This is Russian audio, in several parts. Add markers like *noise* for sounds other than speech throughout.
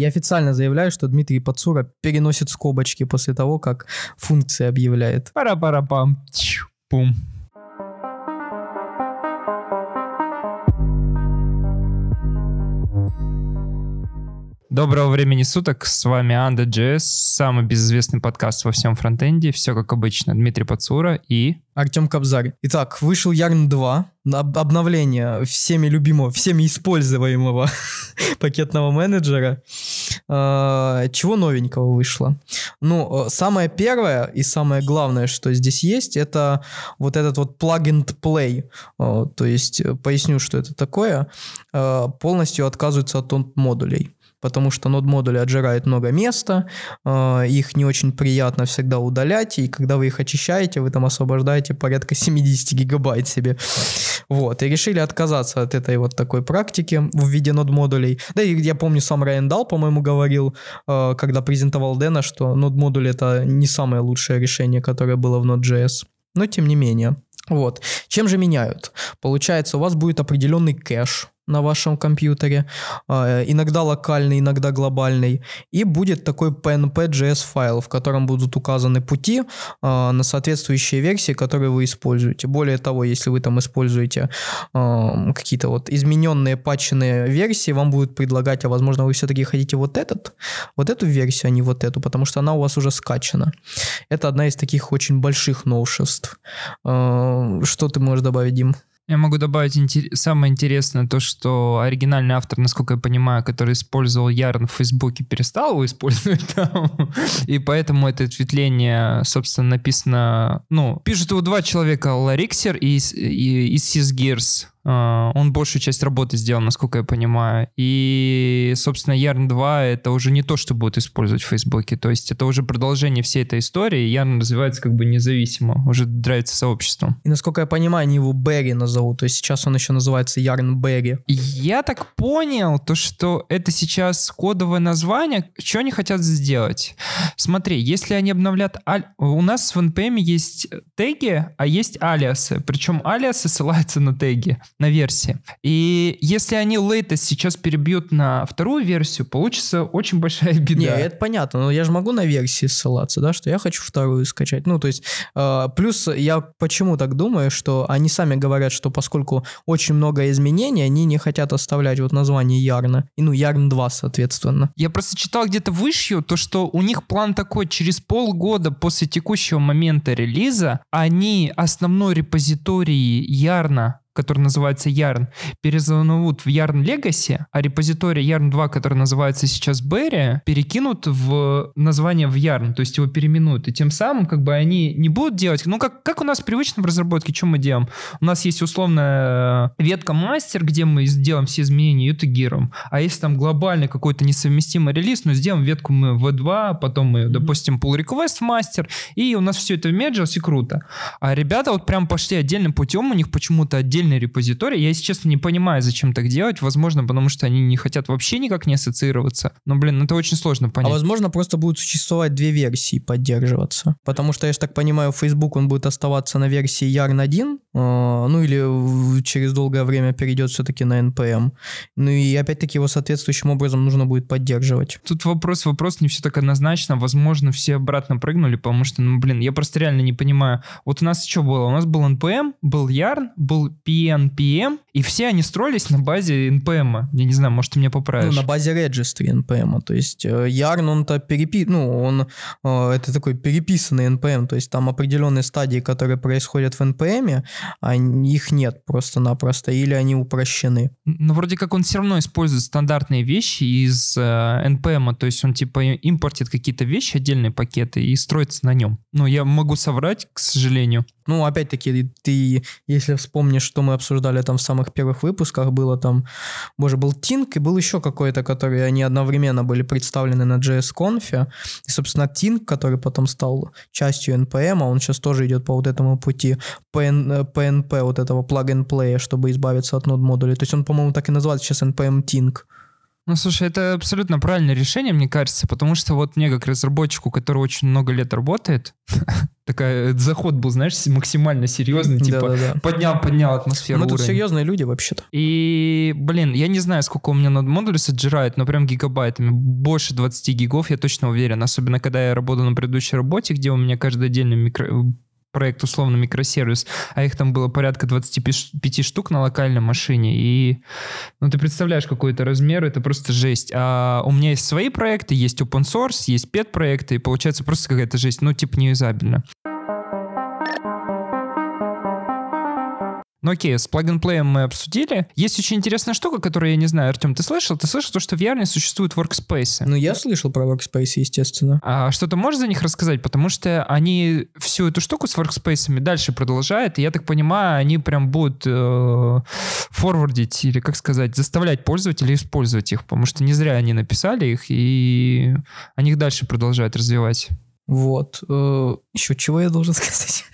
Я официально заявляю, что Дмитрий Пацура переносит скобочки после того, как функции объявляет. Пара-пара-пам. Пум. Доброго времени суток, с вами Анда.js, самый безызвестный подкаст во всем фронтенде, все как обычно, Дмитрий Пацура и... Артем Кобзарь. Итак, вышел Yarn 2, об- обновление всеми любимого, всеми используемого *laughs* пакетного менеджера. А, Чего новенького вышло? Ну, э, самое первое и самое главное, что здесь есть, это вот этот вот plug and play. Э, То есть, э, поясню, что это такое. Полностью отказываются от модулей потому что нод-модули отжирают много места, э, их не очень приятно всегда удалять, и когда вы их очищаете, вы там освобождаете порядка 70 гигабайт себе. Вот, и решили отказаться от этой вот такой практики в виде нод-модулей. Да, и я помню, сам Райан Дал, по-моему, говорил, э, когда презентовал Дэна, что нод-модуль это не самое лучшее решение, которое было в Node.js. Но тем не менее. Вот. Чем же меняют? Получается, у вас будет определенный кэш на вашем компьютере, э, иногда локальный, иногда глобальный, и будет такой PNP.js файл, в котором будут указаны пути э, на соответствующие версии, которые вы используете. Более того, если вы там используете э, какие-то вот измененные, патченные версии, вам будут предлагать, а возможно вы все-таки хотите вот этот, вот эту версию, а не вот эту, потому что она у вас уже скачана. Это одна из таких очень больших новшеств. Что ты можешь добавить, Дим? Я могу добавить интер- самое интересное, то, что оригинальный автор, насколько я понимаю, который использовал Ярн в Фейсбуке, перестал его использовать *laughs* там. И поэтому это ответвление, собственно, написано... Ну, пишут его два человека, Лариксер и, и, и Сисгирс. Uh, он большую часть работы сделал, насколько я понимаю. И, собственно, Yarn 2 это уже не то, что будет использовать в Фейсбуке. То есть это уже продолжение всей этой истории. Yarn развивается как бы независимо, уже нравится сообществом. И насколько я понимаю, они его Берри назовут. То есть сейчас он еще называется Yarn Берри. Я так понял, то, что это сейчас кодовое название. Что они хотят сделать? Смотри, если они обновлят... У нас в NPM есть теги, а есть алиасы. Причем алиасы ссылаются на теги, на версии. И если они latest сейчас перебьют на вторую версию, получится очень большая *laughs* беда. Не, это понятно, но я же могу на версии ссылаться, да, что я хочу вторую скачать. Ну, то есть, э, плюс я почему так думаю, что они сами говорят, что поскольку очень много изменений, они не хотят оставлять вот название Ярна. И, ну, Ярн 2, соответственно. Я просто читал где-то вышью, то что у них план такой, через полгода после текущего момента релиза они основной репозиторий Ярна который называется Yarn, перезовут в Yarn Legacy, а репозиторий Yarn 2, который называется сейчас Berry, перекинут в название в Yarn, то есть его переименуют. И тем самым как бы они не будут делать, ну как, как у нас привычно в разработке, что мы делаем? У нас есть условная ветка мастер, где мы сделаем все изменения и тегируем. А если там глобальный какой-то несовместимый релиз, ну сделаем ветку мы в 2 потом мы, допустим, pull request в мастер, и у нас все это в Medjas, и круто. А ребята вот прям пошли отдельным путем, у них почему-то отдельный репозиторий. Я, если честно, не понимаю, зачем так делать. Возможно, потому что они не хотят вообще никак не ассоциироваться. Но, блин, это очень сложно А понять. возможно, просто будут существовать две версии поддерживаться. Потому что, я же так понимаю, Facebook он будет оставаться на версии Yarn 1, э, ну или через долгое время перейдет все-таки на NPM. Ну и опять-таки его соответствующим образом нужно будет поддерживать. Тут вопрос, вопрос не все так однозначно. Возможно, все обратно прыгнули, потому что, ну, блин, я просто реально не понимаю. Вот у нас что было? У нас был NPM, был Yarn, был PNPM, и все они строились на базе NPM. Я не знаю, может, ты меня Ну, поправишь. на базе registry NPM. То есть э, Yarn, он-то перепи... Ну, он... э, это такой переписанный NPM. То есть там определенные стадии, которые происходят в NPM, а их нет просто-напросто. Или они упрощены. Но вроде как он все равно использует стандартные вещи из э, NPM, то есть он типа импортит какие-то вещи, отдельные пакеты и строится на нем. Ну, я могу соврать, к сожалению. Ну, опять-таки, ты, если вспомнишь, что мы обсуждали там в самых первых выпусках, было там, боже, был Tink и был еще какой-то, который они одновременно были представлены на JS-конфе. И, собственно, Tink, который потом стал частью NPM, а он сейчас тоже идет по вот этому пути PN, PNP, вот этого plug and play, чтобы избавиться от нод модулей. То есть он, по-моему, так и называется сейчас NPM Tink. Ну, слушай, это абсолютно правильное решение, мне кажется, потому что вот мне как разработчику, который очень много лет работает, *laughs* такая заход был, знаешь, максимально серьезный, типа поднял, поднял атмосферу. Мы тут уровень. серьезные люди вообще-то. И, блин, я не знаю, сколько у меня над модулис отжирает, но прям гигабайтами. Больше 20 гигов, я точно уверен. Особенно, когда я работал на предыдущей работе, где у меня каждый отдельный микро- проект, условно, микросервис, а их там было порядка 25 штук на локальной машине. И, ну, ты представляешь, какой это размер, это просто жесть. А у меня есть свои проекты, есть open source, есть пет-проекты, и получается просто какая-то жесть, ну, типа неюзабельно. Ну окей, с плаг-н-плеем мы обсудили. Есть очень интересная штука, которую я не знаю, Артем, ты слышал? Ты слышал то, что в Ярне существуют workspace? Ну, я слышал про Workspace, естественно. А что ты можешь за них рассказать? Потому что они всю эту штуку с workspace дальше продолжают, и я так понимаю, они прям будут э, форвардить, или как сказать, заставлять пользователей использовать их, потому что не зря они написали их, и они их дальше продолжают развивать. Вот. Э, Еще чего я должен *laughs* сказать?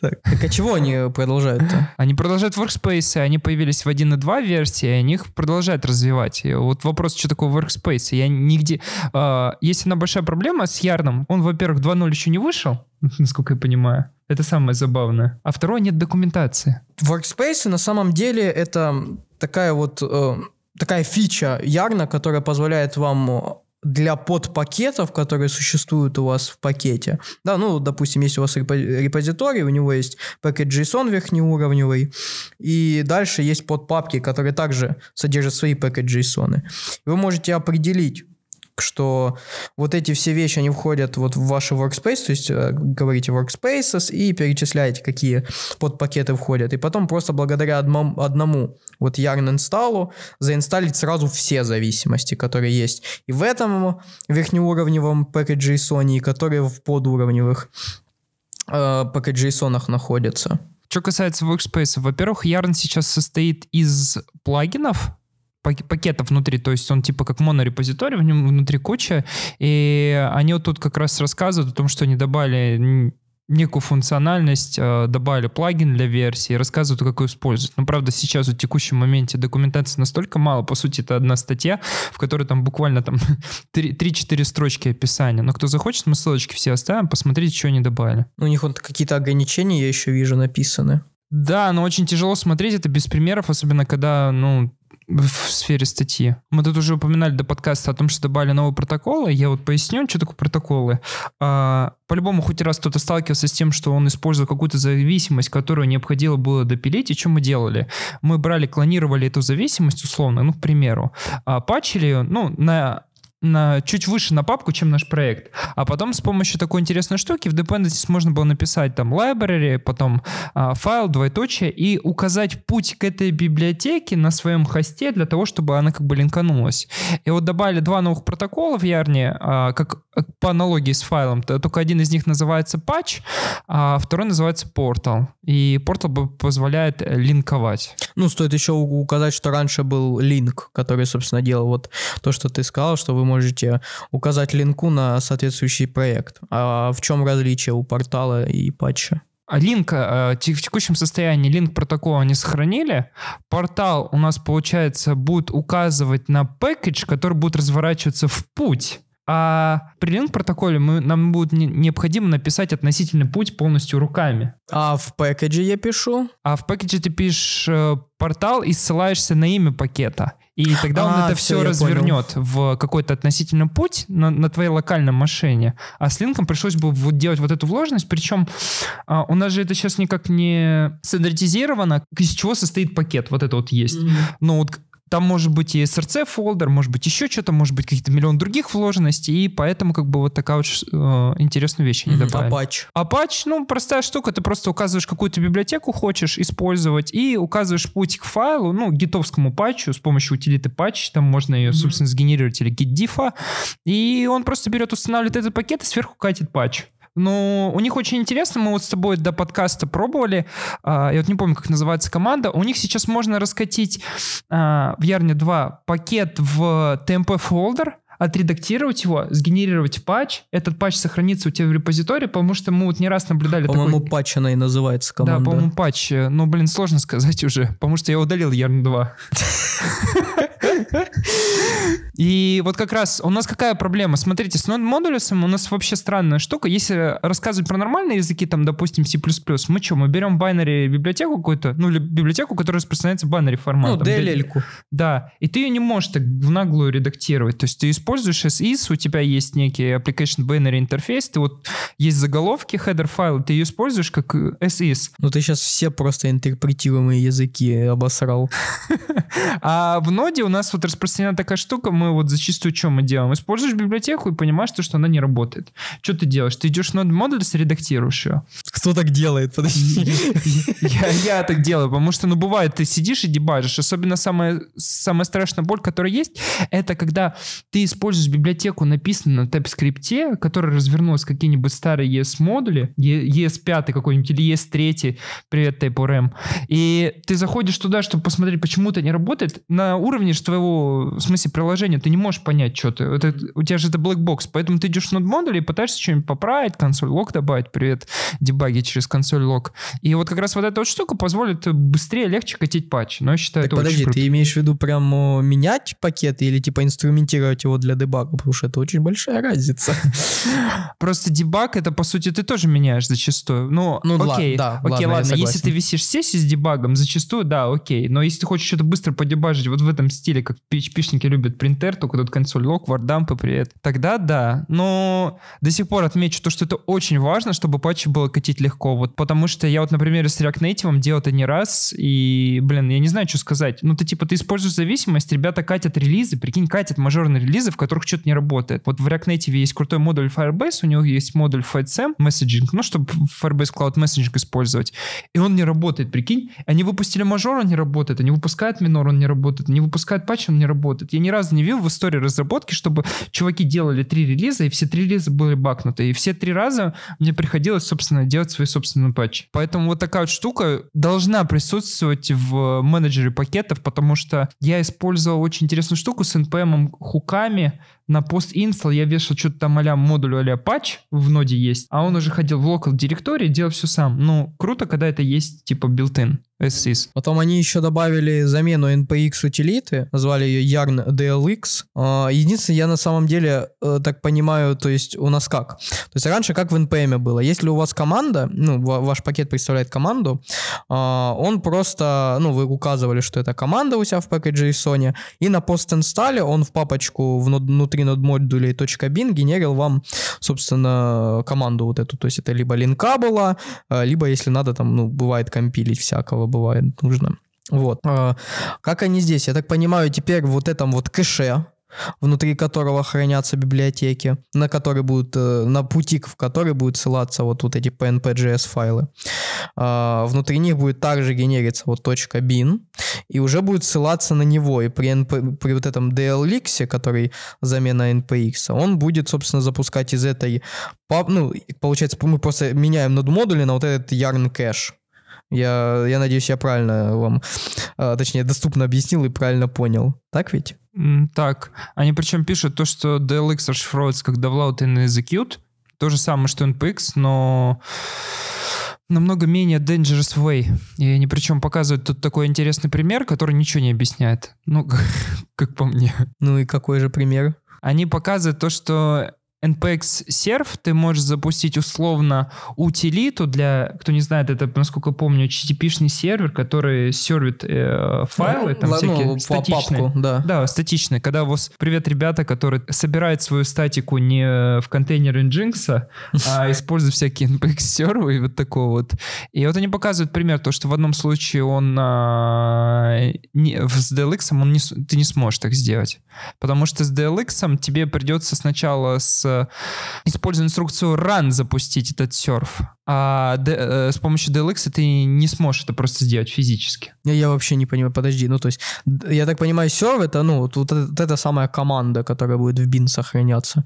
Так, так а чего они продолжают-то? Они продолжают workspace, они появились в 1.2 версии, и они их продолжают развивать. И вот вопрос, что такое workspace? Я нигде... а, есть одна большая проблема с Ярном. Он, во-первых, 2.0 еще не вышел, *laughs* насколько я понимаю. Это самое забавное. А второе, нет документации. Workspace на самом деле это такая вот э, такая фича Ярна, которая позволяет вам э, для подпакетов, которые существуют у вас в пакете. Да, ну, допустим, если у вас репо- репозиторий, у него есть пакет JSON верхнеуровневый, и дальше есть подпапки, которые также содержат свои пакет JSON. Вы можете определить, что вот эти все вещи, они входят вот в ваши workspace, то есть э, говорите workspaces и перечисляете, какие подпакеты входят. И потом просто благодаря одному, одному вот yarn инсталлу заинсталлить сразу все зависимости, которые есть и в этом верхнеуровневом package JSON, и которые в подуровневых э, package JSON находятся. Что касается workspace, во-первых, Yarn сейчас состоит из плагинов, пакетов внутри, то есть он типа как монорепозиторий, в нем внутри куча, и они вот тут как раз рассказывают о том, что они добавили некую функциональность, э, добавили плагин для версии, рассказывают, как ее использовать. Но, правда, сейчас в текущем моменте документации настолько мало, по сути, это одна статья, в которой там буквально там *laughs* 3-4 строчки описания. Но кто захочет, мы ссылочки все оставим, посмотрите, что они добавили. У них вот какие-то ограничения, я еще вижу, написаны. Да, но очень тяжело смотреть это без примеров, особенно когда, ну, в сфере статьи. Мы тут уже упоминали до подкаста о том, что добавили новые протоколы. Я вот поясню, что такое протоколы. А, по-любому, хоть раз кто-то сталкивался с тем, что он использовал какую-то зависимость, которую необходимо было допилить, и что мы делали? Мы брали, клонировали эту зависимость, условно, ну, к примеру, а, ее, ну, на на, чуть выше на папку, чем наш проект. А потом с помощью такой интересной штуки в dependencies можно было написать там library, потом а, файл, двоеточие, и указать путь к этой библиотеке на своем хосте для того, чтобы она как бы линканулась. И вот добавили два новых протокола в Ярне, а, как по аналогии с файлом. Только один из них называется patch, а второй называется portal. И portal позволяет линковать. Ну, стоит еще указать, что раньше был линк, который, собственно, делал вот то, что ты сказал, что вы можете указать линку на соответствующий проект. А в чем различие у портала и патча? А Линк э, в текущем состоянии, линк протокола не сохранили. Портал у нас, получается, будет указывать на пэкэдж, который будет разворачиваться в путь. А при линк протоколе мы, нам будет не- необходимо написать относительный путь полностью руками. А в пэкэдже я пишу. А в пакете ты пишешь э, портал и ссылаешься на имя пакета. И тогда он А, это всё, все я развернет в какой-то относительный путь на, на твоей локальной машине. А с линком пришлось бы вот делать вот эту вложенность. Причем а, у нас же это сейчас никак не стандартизировано, из чего состоит пакет. Вот это вот есть. Ну вот там может быть и SRC фолдер, может быть еще что-то, может быть какие-то миллион других вложенностей, и поэтому как бы вот такая вот э, интересную вещь они Мгм. добавили. А патч, ну, простая штука, ты просто указываешь какую-то библиотеку хочешь использовать и указываешь путь к файлу, ну, гитовскому патчу с помощью утилиты патч, там можно ее, собственно, сгенерировать или git-diffа, и он просто берет, устанавливает этот пакет и сверху катит патч. Но у них очень интересно, мы вот с тобой до подкаста пробовали, а, я вот не помню, как называется команда, у них сейчас можно раскатить а, в Yarn 2 пакет в TMP фолдер, отредактировать его, сгенерировать патч, этот патч сохранится у тебя в репозитории, потому что мы вот не раз наблюдали По-моему, такой... патч она и называется Да, команда. по-моему, патч. Ну, блин, сложно сказать *laughs* уже, потому что я удалил Yarn 2. И вот как раз у нас какая проблема? Смотрите, с Node-модулем у нас вообще странная штука. Если рассказывать про нормальные языки, там, допустим, C++, мы что, мы берем binary библиотеку какую-то, ну, библиотеку, которая распространяется binary форматом. Ну, DLL-ку. Да, и ты ее не можешь так в наглую редактировать. То есть ты используешь SIS, у тебя есть некий application binary интерфейс, ты вот есть заголовки, header файл, ты ее используешь как SIS. Ну, ты сейчас все просто интерпретируемые языки обосрал. *laughs* А в ноде у нас вот распространена такая штука, мы вот зачастую что мы делаем? Используешь библиотеку и понимаешь, что она не работает. Что ты делаешь? Ты идешь в нод модуль, редактируешь ее. Кто так делает? Подожди. *laughs* Я, так делаю, потому что, ну, бывает, ты сидишь и дебажишь. Особенно самая страшная боль, которая есть, это когда ты используешь библиотеку, написанную на TypeScript, которая развернулась какие-нибудь старые ES-модули, ES5 какой-нибудь или ES3, привет, TypeORM, и ты заходишь туда, чтобы посмотреть, почему это не работает, на уровне твоего, в смысле, приложения ты не можешь понять, что ты. Это, у тебя же это black box, поэтому ты идешь в нод модуль и пытаешься что-нибудь поправить, консоль лог добавить, привет, дебаги через консоль лог. И вот как раз вот эта вот штука позволит быстрее, легче катить патч. Но я считаю, так это подожди, очень круто. ты имеешь в виду прямо менять пакеты или типа инструментировать его для дебага? Потому что это очень большая разница. *laughs* Просто дебаг это по сути ты тоже меняешь зачастую. Ну, Ну, окей, да, окей, ладно, ладно, если ты висишь сессии с дебагом, зачастую, да, окей. Но если ты хочешь что-то быстро подебажить вот в этом стиле, как PHP-шники любят принтер, только тут консоль лог, вардампы, привет, тогда да. Но до сих пор отмечу то, что это очень важно, чтобы патчи было катить легко. Вот потому что я вот, например, с React Native делал это не раз, и, блин, я не знаю, что сказать. Ну, ты типа, ты используешь зависимость, ребята катят релизы, прикинь, катят мажорные релизы, в которых что-то не работает. Вот в React Native есть крутой модуль Firebase, у него есть модуль FightSam, Messaging, ну, чтобы Firebase Cloud Messaging использовать. И он не работает, прикинь. Они выпустили мажор, он не работает. Они выпускают минор, он не работает. Они выпускают патч, он не работает. Я ни разу не видел в истории разработки, чтобы чуваки делали три релиза, и все три релиза были бакнуты. И все три раза мне приходилось, собственно, делать свои собственные патчи. Поэтому вот такая вот штука должна присутствовать в менеджере пакетов, потому что я использовал очень интересную штуку с NPM California. На пост install я вешал что-то там а модуль а патч в ноде есть, а он уже ходил в local директории, делал все сам. Ну, круто, когда это есть типа built-in. SSIS. Потом они еще добавили замену NPX утилиты, назвали ее Yarn DLX. А, Единственное, я на самом деле э, так понимаю, то есть у нас как? То есть раньше как в NPM было. Если у вас команда, ну, ва- ваш пакет представляет команду, а, он просто, ну, вы указывали, что это команда у себя в package JSON, и на пост-инсталле он в папочку в нод- внутри нод модулей .bin генерил вам, собственно, команду вот эту. То есть это либо линка была, а, либо, если надо, там, ну, бывает компилить всякого, бывает нужно. Вот. А, Как они здесь? Я так понимаю, теперь вот этом вот кэше, внутри которого хранятся библиотеки, на которые будут, э, на пути, в который будут ссылаться вот, вот эти PNP.js файлы. А, Внутри них будет также генериться вот .bin, и уже будет ссылаться на него. И при, NP при вот этом DLX, который замена NPX, он будет, собственно, запускать из этой ну, получается, мы просто меняем нод модули на вот этот yarn кэш. Я, я надеюсь, я правильно вам, а, точнее, доступно объяснил и правильно понял. Так ведь? Так, они причем пишут то, что DLX расшифровывается как Download and Execute. То же самое, что NPX, но намного менее dangerous way. И они причем показывают тут такой интересный пример, который ничего не объясняет. Ну, *laughs* как по мне. Ну и какой же пример? Они показывают то, что npx serve ты можешь запустить условно утилиту для, кто не знает, это, насколько помню, HTTP-шный сервер, который сервит э, файлы, там Ла- всякие ну, статичные. папку, да. Да, статичный. Когда у вас, привет, ребята, которые собирают свою статику не в контейнере Nginx, а *laughs* используют всякие npx-сервы и вот такого вот. И вот они показывают пример, то, что в одном случае он а, не- с DLX он не, ты не сможешь так сделать. Потому что с DLX тебе придется сначала с используя инструкцию run запустить этот серф. А э, с помощью DLX ты не сможешь это просто сделать физически. Я, я вообще не понимаю, подожди, ну то есть, я так понимаю, серв это, ну, вот, вот вот эта самая команда, которая будет в bin сохраняться.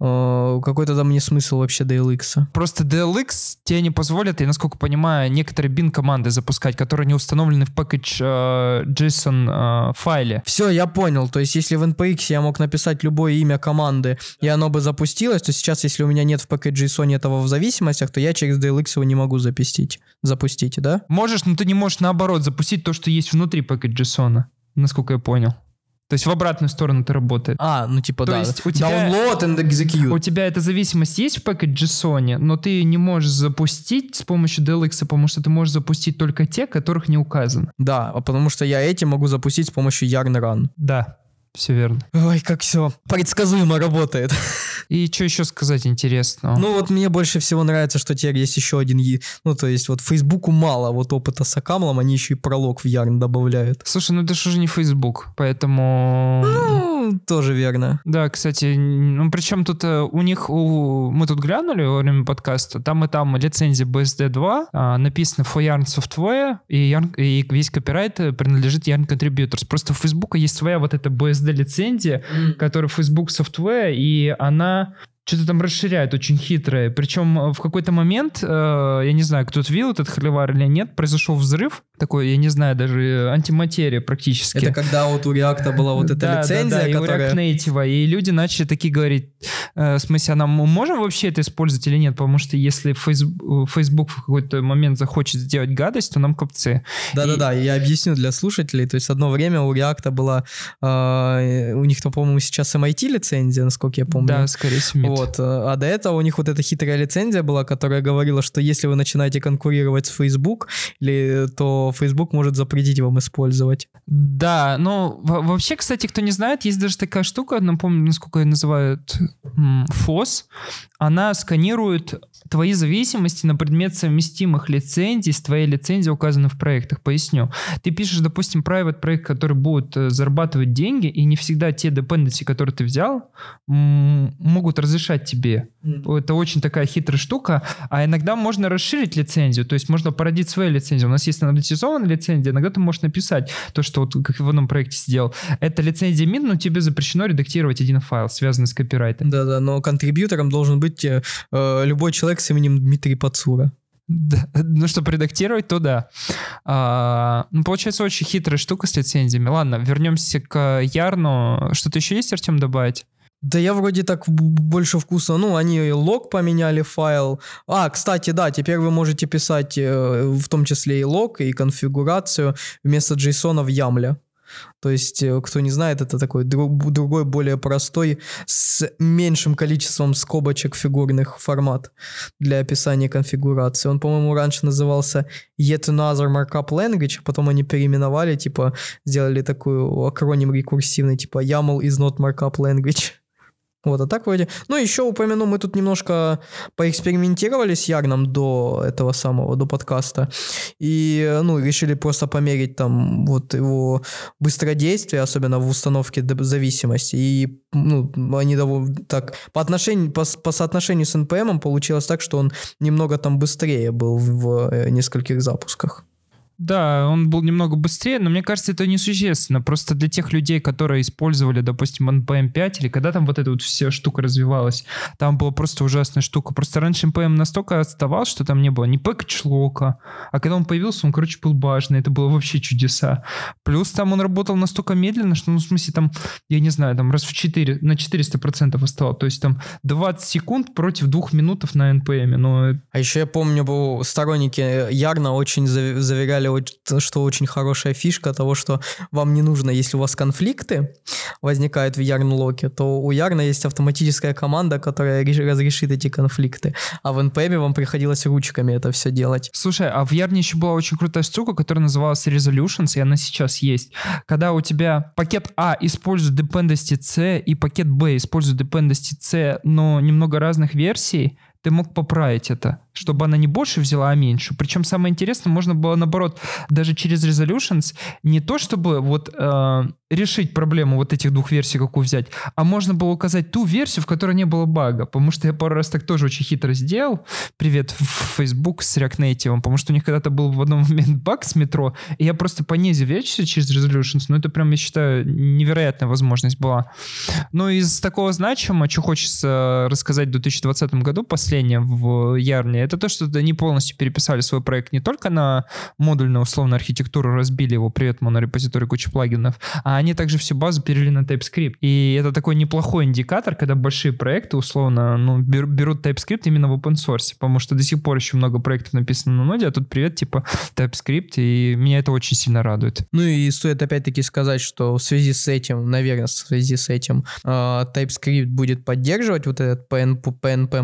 Э, Какой-то там не смысл вообще DLX. Просто DLX тебе не позволит, я насколько понимаю, некоторые bin-команды запускать, которые не установлены в package э, JSON э, файле. Все, я понял. То есть, если в NPX я мог написать любое имя команды, и оно бы запустилось, то сейчас, если у меня нет в package JSON этого в зависимостях, то я через DLX его не могу запустить. Запустить, да? Можешь, но ты не можешь наоборот запустить то, что есть внутри package JSON, насколько я понял. То есть в обратную сторону это работает. А, ну типа То да. есть у тебя- Download and execute. У тебя эта зависимость есть в пакете Sony, но ты не можешь запустить с помощью DLX, потому что ты можешь запустить только те, которых не указано. Да, а потому что я эти могу запустить с помощью Yarn Run. Да, все верно. Ой, как все предсказуемо работает. И что еще сказать интересного? Ну вот мне больше всего нравится, что теперь есть еще один... е- Ну то есть вот Фейсбуку мало вот опыта с Акамлом, они еще и пролог в Yarn добавляют. Слушай, ну это же уже не Facebook, поэтому... Ну, тоже верно. Да, кстати, ну причем тут э, у них, у... мы тут глянули во время подкаста, там и там лицензия BSD 2, а, написано for Yarn Software, и, Yarn- и весь копирайт э, принадлежит Yarn Contributors. Просто у Facebook есть своя вот эта BSD лицензия, которая Facebook Software, и она что-то там расширяет очень хитрое. Причем э, в какой-то момент, э, я не знаю, кто-то видел этот холивар или нет, произошел взрыв, такой, я не знаю, даже э, антиматерия практически. Это когда вот у Реакта была вот эта Да, да, лицензия, да, и у которая... React Native, и люди начали такие говорить, э, в смысле, а нам можем вообще это использовать или нет, потому что если Фейсб- Facebook в какой-то момент захочет сделать гадость, то нам копцы. Да-да-да, я объясню для слушателей. То есть одно время у Реакта была... э, у них там, по-моему, сейчас MIT лицензия, насколько я помню. Да, скорее всего. Вот. э, А до этого у них вот эта хитрая лицензия была, которая говорила, что если вы начинаете конкурировать с Facebook, или, то Facebook может запретить вам использовать. Да, но во- вообще, кстати, кто не знает, есть даже такая штука, напомню, насколько ее называют FOSS. Она сканирует твои зависимости на предмет совместимых лицензий с твоей лицензией, указанной в проектах. Поясню. Ты пишешь, допустим, private проект, который будет э, зарабатывать деньги, и не всегда те dependency, которые ты взял, могут разрешать тебе. Это очень такая хитрая штука. А иногда можно расширить лицензию, то есть можно породить свою лицензию. У нас есть стандартизованная лицензия, иногда ты можешь написать то, что вот как в одном проекте сделал. Это лицензия мин, но тебе запрещено редактировать один файл, связанный с копирайтом. Да-да, но контрибьютором должен быть э, э, любой человек с именем Дмитрий Пацура. Да, *laughs* Ну, чтобы редактировать, то да. А, ну, получается, очень хитрая штука с лицензиями. Ладно, вернемся к Ярну. Что-то еще есть, Артем, добавить? Да я вроде так больше вкуса. Ну, они лог поменяли файл. А, кстати, да, теперь вы можете писать э, в том числе и лог, и конфигурацию вместо JSON в Ямле. То есть, э, кто не знает, это такой дру- другой, более простой, с меньшим количеством скобочек фигурных формат для описания конфигурации. Он, по-моему, раньше назывался Yet Another Markup Language, а потом они переименовали, типа, сделали такой акроним рекурсивный, типа YAML is not Markup Language. Вот, а так вроде... Ну, еще упомяну, мы тут немножко поэкспериментировали с Ярном до этого самого, до подкаста. И, ну, решили просто померить там вот его быстродействие, особенно в установке зависимости. И, ну, они довольно так... По, отношению, по, по соотношению с NPM получилось так, что он немного там быстрее был в, в, э, нескольких запусках. Да, он был немного быстрее, но мне кажется, это несущественно. Просто для тех людей, которые использовали, допустим, NPM 5, или когда там вот эта вот вся штука развивалась, там была просто ужасная штука. Просто раньше NPM настолько отставал, что там не было ни пэкэдж-лока, а когда он появился, он, короче, был важный. Это было вообще чудеса. Плюс там он работал настолько медленно, что, ну, в смысле, там, я не знаю, там раз в 4, на 400% отстал. То есть там 20 секунд против 2 минутов на NPM. Но А еще я помню, был сторонники Ярна очень зав- заверяли, оч- что очень хорошая фишка того, что вам не нужно, если у вас конфликты возникают в Ярн-локе, то у Ярна есть автоматическая команда, которая реш- разрешит эти конфликты. А в NPM вам приходилось ручками это все делать. Слушай, а в Ярне еще была очень крутая штука, которая называлась Resolutions, и она сейчас есть. Когда у тебя пакет А использует dependency C и пакет Б использует dependency C, но немного разных версий, ты мог поправить это, чтобы она не больше взяла, а меньше. Причем самое интересное, можно было наоборот, даже через Resolutions, не то чтобы вот э, решить проблему вот этих двух версий, какую взять, а можно было указать ту версию, в которой не было бага. Потому что я пару раз так тоже очень хитро сделал. Привет Facebook с React Native, потому что у них когда-то был в одном *laughs* момент баг с метро, и я просто понизил версию через Resolutions, ну это прям, я считаю, невероятная возможность была. Ну из такого значимого, что хочется рассказать в 2020 году, последнее впечатление в Ярне, это то, что они полностью переписали свой проект не только на модульную условную архитектуру, разбили его, привет, монорепозиторий, куча плагинов, а они также всю базу перевели на TypeScript. И это такой неплохой индикатор, когда большие проекты условно ну, берут TypeScript именно в open source, потому что до сих пор еще много проектов написано на ноде, а тут привет, типа TypeScript, и меня это очень сильно радует. Ну и стоит опять-таки сказать, что в связи с этим, наверное, в связи с этим э, TypeScript будет поддерживать вот этот PNP, PNP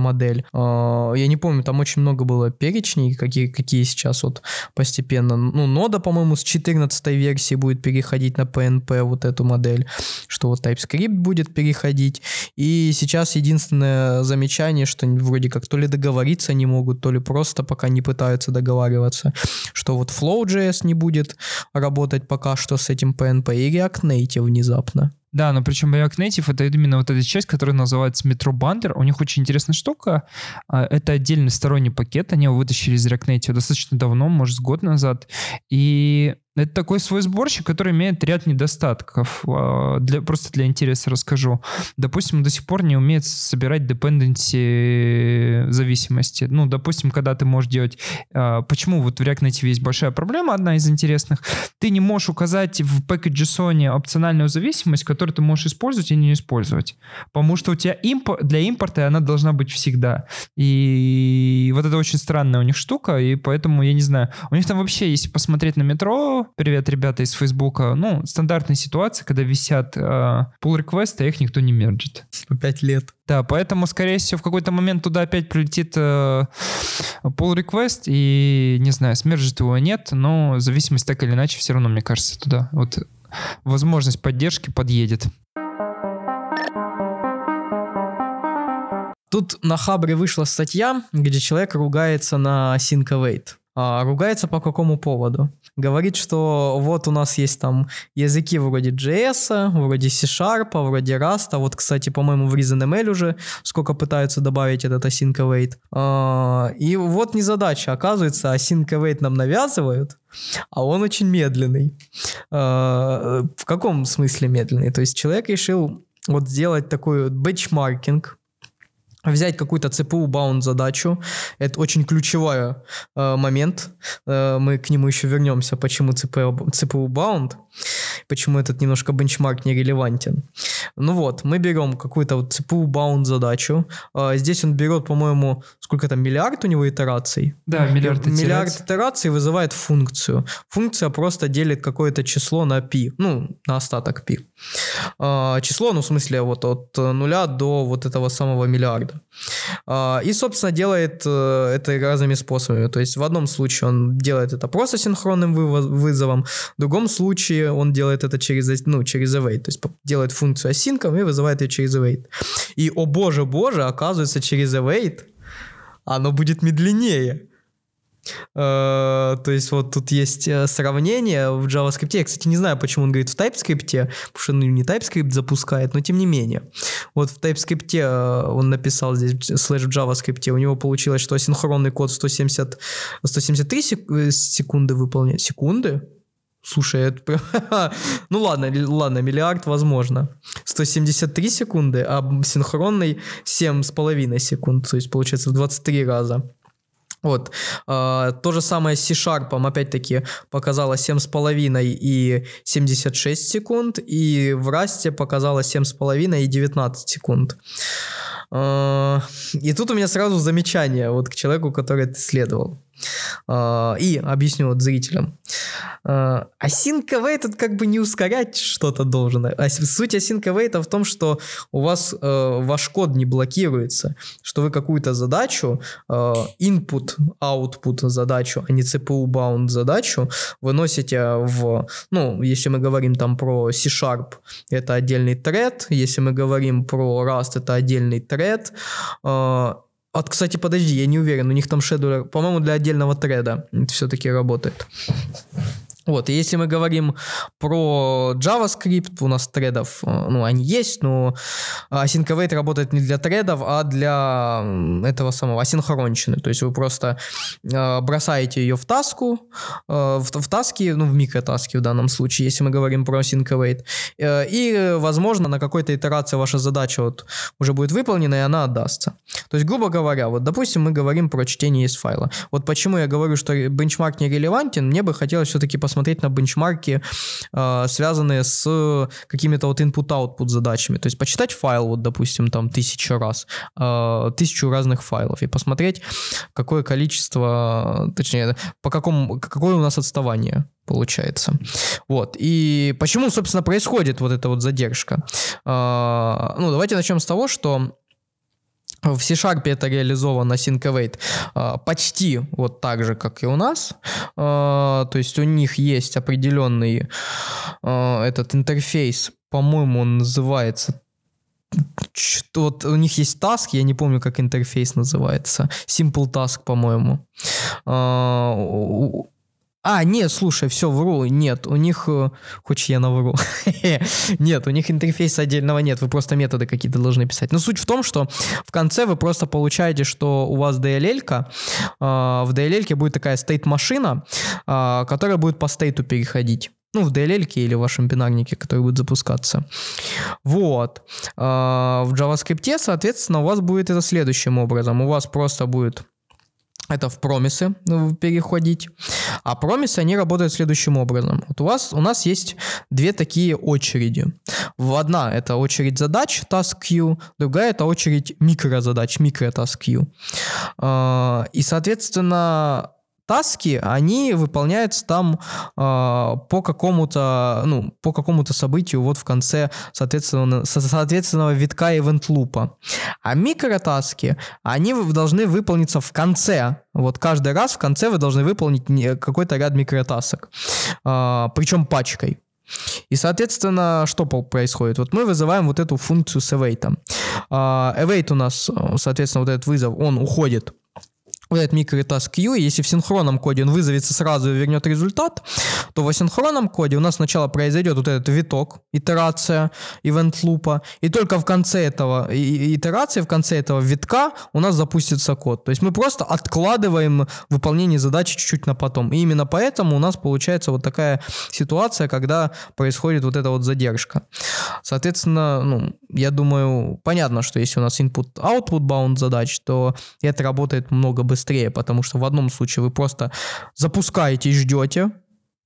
я не помню, там очень много было перечней, какие, какие сейчас вот постепенно. Ну, нода, по-моему, с 14 версии будет переходить на PNP вот эту модель, что вот TypeScript будет переходить. И сейчас единственное замечание, что вроде как то ли договориться не могут, то ли просто пока не пытаются договариваться, что вот Flow.js не будет работать пока что с этим PNP и React Native внезапно. Да, но причем React Native это именно вот эта часть, которая называется Metro Bundler. У них очень интересная штука. А, это отдельный сторонний пакет. Они его вытащили из React Native достаточно давно, может, год назад. И это такой свой сборщик, который имеет ряд недостатков. А, для, просто для интереса расскажу. Допустим, он до сих пор не умеет собирать dependency зависимости. Ну, допустим, когда ты можешь делать... А, почему вот в React Native есть большая проблема, одна из интересных. Ты не можешь указать в package.json опциональную зависимость, которую ты можешь использовать и не использовать. Потому что у тебя импор... для импорта она должна быть всегда. И вот это очень странная у них штука, и поэтому, я не знаю, у них там вообще, если посмотреть на метро, Привет, ребята из Фейсбука. Ну, стандартная ситуация, когда висят э, pull реквесты а их никто не мерджит. По пять лет. Да, поэтому, скорее всего, в какой-то момент туда опять прилетит э, pull request, и, не знаю, смержит его нет, но зависимость так или иначе все равно, мне кажется, туда. Вот возможность поддержки подъедет. Тут на Хабре вышла статья, где человек ругается на Sync Await. А, ругается по какому поводу? Говорит, что вот у нас есть там языки вроде JS, вроде C-Sharp, вроде Rust. Вот, кстати, по-моему, в ReasonML уже сколько пытаются добавить этот async await. А, и вот незадача. Оказывается, async await нам навязывают, а он очень медленный. А, в каком смысле медленный? То есть человек решил вот сделать такой бенчмаркинг взять какую-то CPU-bound задачу. Это очень ключевой э, момент. Э, мы к нему еще вернемся, почему CPU-bound, почему этот немножко бенчмарк нерелевантен. Ну вот, мы берем какую-то вот CPU-bound задачу. Э, здесь он берет, по-моему, сколько там, миллиард у него итераций? Да, миллиард итераций. Миллиард итераций вызывает функцию. Функция просто делит какое-то число на π, ну, на остаток π. Э, число, ну, в смысле, вот от нуля до вот этого самого миллиарда года. А, и, собственно, делает э, это разными способами. То есть в одном случае он делает это просто синхронным вызовом, в другом случае он делает это через, ну, через await, то есть делает функцию async и вызывает ее через await. И, о боже, боже, оказывается, через await оно будет медленнее. Э, то есть вот тут есть э, сравнение в JavaScript. Я, кстати, не знаю, почему он говорит в TypeScript, потому что он не TypeScript запускает, но тем не менее. Вот в TypeScript э, он написал здесь слэш в JavaScript, у него получилось, что асинхронный код 170, 173 секунды выполняет. Секунды? Слушай, это... *laughs* ну ладно, ладно, миллиард возможно. 173 секунды, а синхронный 7,5 секунд, то есть получается в 23 раза. Вот. А, то же самое с C-Sharp, опять-таки, показало 7,5 и 76 секунд, и в Rust показало 7,5 и 19 секунд. А, и тут у меня сразу замечание вот к человеку, который это исследовал. А, и объясню вот зрителям. Async await это как бы не ускорять что-то должен. А суть async await в том, что у вас э, ваш код не блокируется, что вы какую-то задачу, э, input, output задачу, а не CPU bound задачу выносите в, ну, если мы говорим там про C-Sharp, это отдельный thread, если мы говорим про Rust, это отдельный thread, а, кстати, подожди, я не уверен, у них там шедулер, по-моему, для отдельного треда все-таки работает. Вот, и если мы говорим про JavaScript, у нас тредов, э, ну, они есть, но async await работает не для тредов, а для этого самого асинхронщины. То есть вы просто э, бросаете ее в таску, э, в, в таски, ну, в микротаске в данном случае, если мы говорим про async await. Э, и, возможно, на какой-то итерации ваша задача вот уже будет выполнена, и она отдастся. То есть, грубо говоря, вот, допустим, мы говорим про чтение из файла. Вот почему я говорю, что бенчмарк не релевантен, мне бы хотелось все-таки посмотреть посмотреть на бенчмарки, э, связанные с какими-то вот input-output задачами. То есть почитать файл, вот, допустим, там тысячу раз, э, тысячу разных файлов и посмотреть, какое количество, точнее, по какому, какое у нас отставание получается. Вот. И почему, собственно, происходит вот эта вот задержка? Э, ну, давайте начнем с того, что в C-Sharp это реализовано Syncovate а, почти вот так же, как и у нас. А, то есть у них есть определенный а, этот интерфейс, по-моему, он называется что вот у них есть task, я не помню, как интерфейс называется. Simple Task, по-моему. А, нет, слушай, все, вру, нет, у них, э, хоть я навру, *laughs* нет, у них интерфейса отдельного нет, вы просто методы какие-то должны писать. Но суть в том, что в конце вы просто получаете, что у вас DLL-ка, э, в DLL будет такая стейт-машина, э, которая будет по стейту переходить. Ну, в DLL или в вашем бинарнике, который будет запускаться. Вот. В JavaScript, соответственно, у вас будет это следующим образом. У вас просто будет это в промисы ну, переходить. А промисы, они работают следующим образом. Вот у вас, у нас есть две такие очереди. Одна это очередь задач, task queue, другая это очередь микрозадач, микро-task queue. А, и, соответственно, таски, они выполняются там э, по какому-то, ну, по какому-то событию вот в конце, соответственно, соответственного витка event лупа. А микротаски, они должны выполниться в конце. Вот каждый раз в конце вы должны выполнить какой-то ряд микротасок. Э, причем пачкой. И, соответственно, что происходит? Вот мы вызываем вот эту функцию с await. Await у нас, соответственно, вот этот вызов, он уходит вот этот микротаск Q, если в синхронном коде он вызовется сразу и вернет результат, то в асинхронном коде у нас сначала произойдет вот этот виток, итерация event лупа, и только в конце этого итерации, в конце этого витка у нас запустится код. То есть мы просто откладываем выполнение задачи чуть-чуть на потом. И именно поэтому у нас получается вот такая ситуация, когда происходит вот эта вот задержка. Соответственно, ну, я думаю, понятно, что если у нас input-output bound задач, то это работает много быстрее быстрее, потому что в одном случае вы просто запускаете и ждете,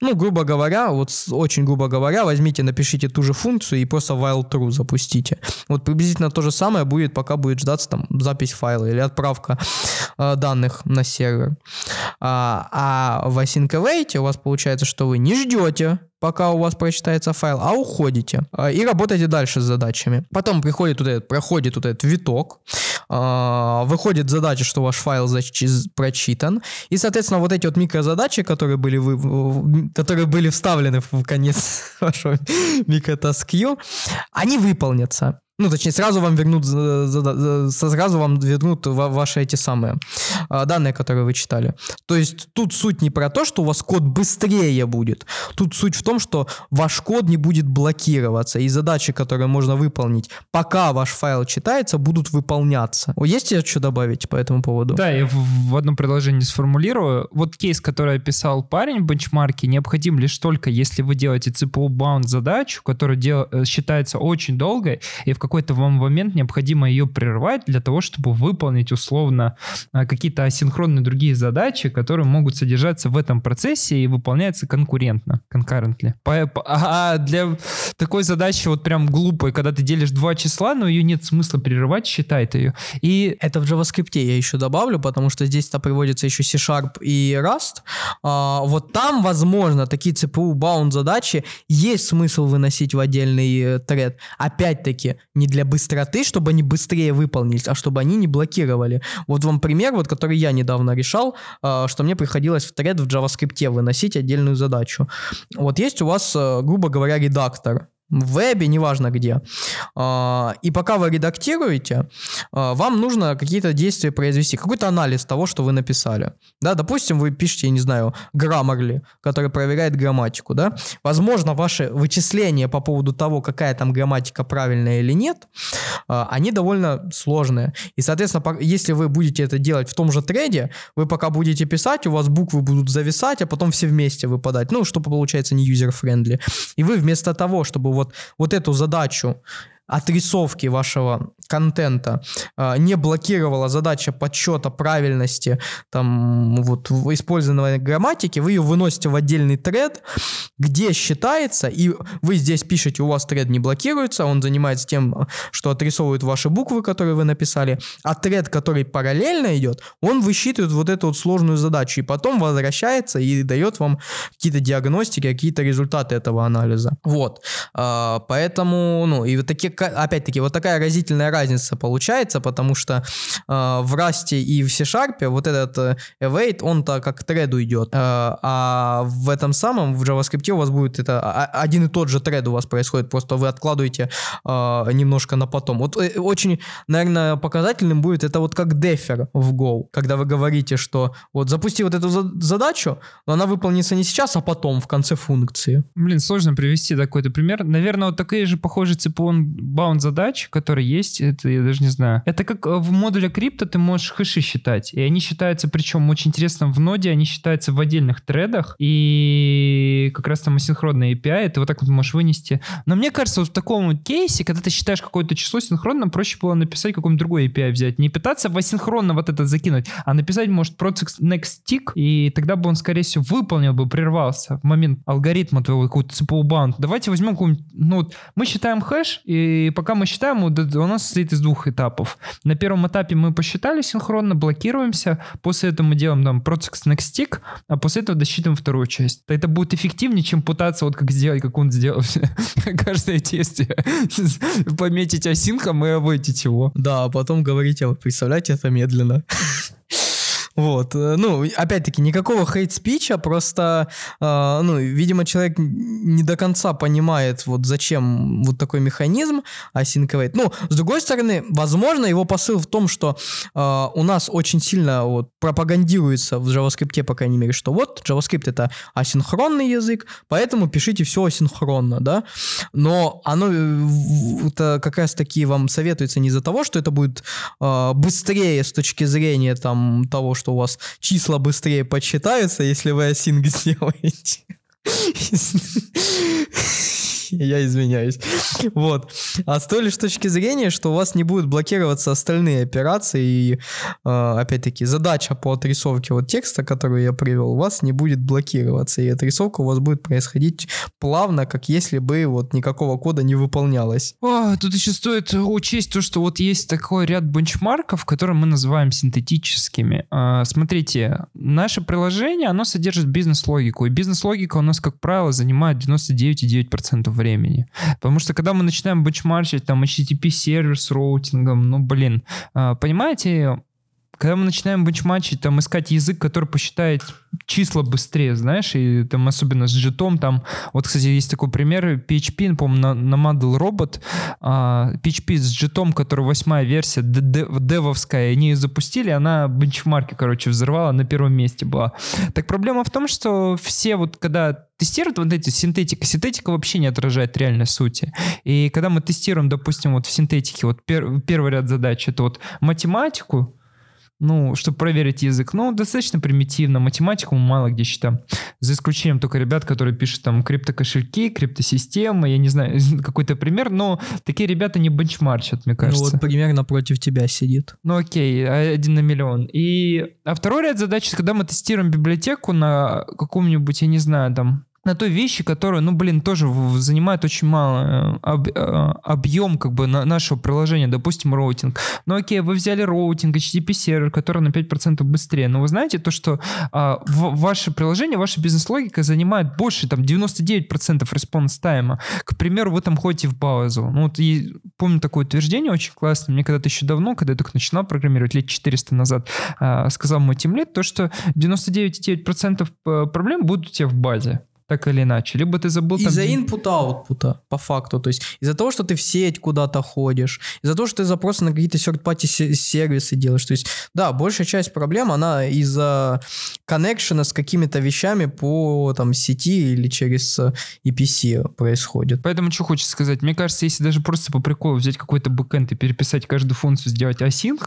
ну, грубо говоря, вот очень грубо говоря, возьмите, напишите ту же функцию и просто while true запустите. Вот приблизительно то же самое будет, пока будет ждаться там запись файла или отправка э, данных на сервер. А, а в async await у вас получается, что вы не ждете, пока у вас прочитается файл, а уходите э, и работаете дальше с задачами. Потом приходит вот этот, проходит вот этот виток, выходит задача, что ваш файл прочитан, и, соответственно, вот эти вот микрозадачи, которые были, вы, которые были вставлены в конец *laughs* вашего микротаскью, они выполнятся. Ну, точнее, сразу вам вернут, сразу вам вернут ваши эти самые а, данные, которые вы читали. То есть тут суть не про то, что у вас код быстрее будет. Тут суть в том, что ваш код не будет блокироваться, и задачи, которые можно выполнить, пока ваш файл читается, будут выполняться. Есть тебе что добавить по этому поводу? Да, я в, в одном предложении сформулирую. Вот кейс, который описал парень в бенчмарке, необходим лишь только, если вы делаете CPU-bound задачу, которая дел, э, считается очень долгой, и в какой-то вам момент необходимо ее прервать для того, чтобы выполнить условно а, какие-то асинхронные другие задачи, которые могут содержаться в этом процессе и выполняются конкурентно, concurrently. А для такой задачи вот прям глупой, когда ты делишь два числа, но ее нет смысла прерывать, считает ее. И это в JavaScript я еще добавлю, потому что здесь-то приводится еще C-Sharp и Rust. А, вот там, возможно, такие CPU-bound задачи есть смысл выносить в отдельный э, тред. Опять-таки, не для быстроты, чтобы они быстрее выполнились, а чтобы они не блокировали. Вот вам пример, вот, который я недавно решал, а, что мне приходилось в тред в JavaScript выносить отдельную задачу. Вот есть у вас, э, грубо говоря, редактор, в вебе, неважно где. А, и пока вы редактируете, а, вам нужно какие-то действия произвести, какой-то анализ того, что вы написали. Да, допустим, вы пишете, я не знаю, Grammarly, который проверяет грамматику, да. Возможно, ваши вычисления по поводу того, какая там грамматика правильная или нет, а, они довольно сложные. И, соответственно, если вы будете это делать в том же треде, вы пока будете писать, у вас буквы будут зависать, а потом все вместе выпадать. Ну, что получается не user-friendly. И вы вместо того, чтобы вот, вот эту задачу отрисовки вашего контента э, не блокировала задача подсчета правильности там вот использованной грамматики, вы ее выносите в отдельный тред, где считается, и вы здесь пишете, у вас тред не блокируется, он занимается тем, что отрисовывает ваши буквы, которые вы написали, а тред, который параллельно идет, он высчитывает вот эту вот сложную задачу, и потом возвращается и дает вам какие-то диагностики, какие-то результаты этого анализа. Вот. Э, поэтому, ну, и вот такие опять-таки, вот такая разительная разница получается, потому что э, в Rust и в C-Sharp вот этот э, await, он-то как треду идет, э, а в этом самом, в JavaScript у вас будет это один и тот же тред у вас происходит, просто вы откладываете э, немножко на потом. Вот э, очень, наверное, показательным будет это вот как дефер в Go, когда вы говорите, что вот запусти вот эту задачу, но она выполнится не сейчас, а потом, в конце функции. Блин, сложно привести такой-то пример. Наверное, вот такие же похожие цепон баунд задач, которые есть, это я даже не знаю. Это как э, в модуле крипто ты можешь хэши считать, и они считаются, причем очень интересно, в ноде они считаются в отдельных тредах, и как раз там асинхронная API, ты вот так вот можешь вынести. Но мне кажется, вот в таком кейсе, когда ты считаешь какое-то число синхронно, проще было написать какой-нибудь другой API взять. Не пытаться в асинхронно вот это закинуть, а написать, может, process next tick, и тогда бы он, скорее всего, выполнил бы, прервался в момент алгоритма твоего какого-то CPU bound. Давайте возьмем какой-нибудь, ну, вот мы считаем хэш, и и пока мы считаем, у нас состоит из двух этапов. На первом этапе мы посчитали синхронно, блокируемся, после этого мы делаем там process next tick, а после этого досчитываем вторую часть. Это будет эффективнее, чем пытаться вот как сделать, как он сделал *laughs* каждое действие. *laughs* Пометить осинком и обойтить его. Да, а потом говорите, представляете, это медленно. *laughs* Вот. Э, ну, опять-таки, никакого хейт-спича, просто, э, ну, видимо, человек не до конца понимает, вот зачем вот такой механизм async Ну, с другой стороны, возможно, его посыл в том, что э, у нас очень сильно вот пропагандируется в JavaScript, по крайней мере, что вот JavaScript это асинхронный язык, поэтому пишите все асинхронно, да, но оно э, это как раз таки вам советуется не из-за того, что это будет э, быстрее с точки зрения там того, что что у вас числа быстрее подсчитаются, если вы async сделаете. *laughs* *laughs* Я извиняюсь. Вот. А с той лишь точки зрения, что у вас не будут блокироваться остальные операции, и, э, опять-таки, задача по отрисовке вот текста, которую я привел, у вас не будет блокироваться, и отрисовка у вас будет происходить плавно, как если бы вот никакого кода не выполнялось. О, тут еще стоит учесть то, что вот есть такой ряд бенчмарков, которые мы называем синтетическими. Э, смотрите, наше приложение, оно содержит бизнес-логику, и бизнес-логика у нас, как правило, занимает 99,9% времени. Потому что когда мы начинаем бенчмарчить там HTTP сервер с роутингом, ну блин, а, понимаете, когда мы начинаем бенчматчить, там, искать язык, который посчитает числа быстрее, знаешь, и там особенно с джитом, там, вот, кстати, есть такой пример, PHP, по-моему, на, на Model Robot, а, PHP с джитом, который восьмая версия, девовская, они ее запустили, она бенчмарки, короче, взорвала, на первом месте была. Так проблема в том, что все вот, когда тестируют вот эти синтетика, синтетика вообще не отражает реальной сути. И когда мы тестируем, допустим, вот в синтетике, вот пер, первый ряд задач, это вот математику, ну, чтобы проверить язык, ну, достаточно примитивно. Математику мы мало где считаем. За исключением только ребят, которые пишут там криптокошельки, криптосистемы, я не знаю, *laughs* какой-то пример, но такие ребята не бенчмарчат, мне кажется. Ну, вот пример напротив тебя сидит. Ну, окей, а, один на миллион. И, а второй ряд задач, когда мы тестируем библиотеку на каком-нибудь, я не знаю, там, на той вещи, которая, ну, блин, тоже занимает очень мало э, об, э, объем как бы на нашего приложения, допустим, роутинг. Ну, окей, вы взяли роутинг, HTTP сервер, который на 5% быстрее, но вы знаете то, что а, в, ваше приложение, ваша бизнес-логика занимает больше, там, 99% response time а. К примеру, вы там ходите в базу. Ну, вот и помню такое утверждение очень классное, мне когда-то еще давно, когда я только начинал программировать, лет 400 назад, а, сказал мой тимлид, то, что 99,9% э, проблем будут у тебя в базе. Так или иначе. Либо ты забыл... там- Из-за инпута-аутпута, по факту. То есть из-за того, что ты в сеть куда-то ходишь, из-за того, что ты запросы на какие-то third-party се- сервисы делаешь. То есть, да, большая часть проблем, она из-за коннекшена с какими-то вещами по там сети или через э, EPC происходит. Поэтому что хочется сказать? Мне кажется, если даже просто по приколу взять какой-то бэкэнд и переписать каждую функцию, сделать async,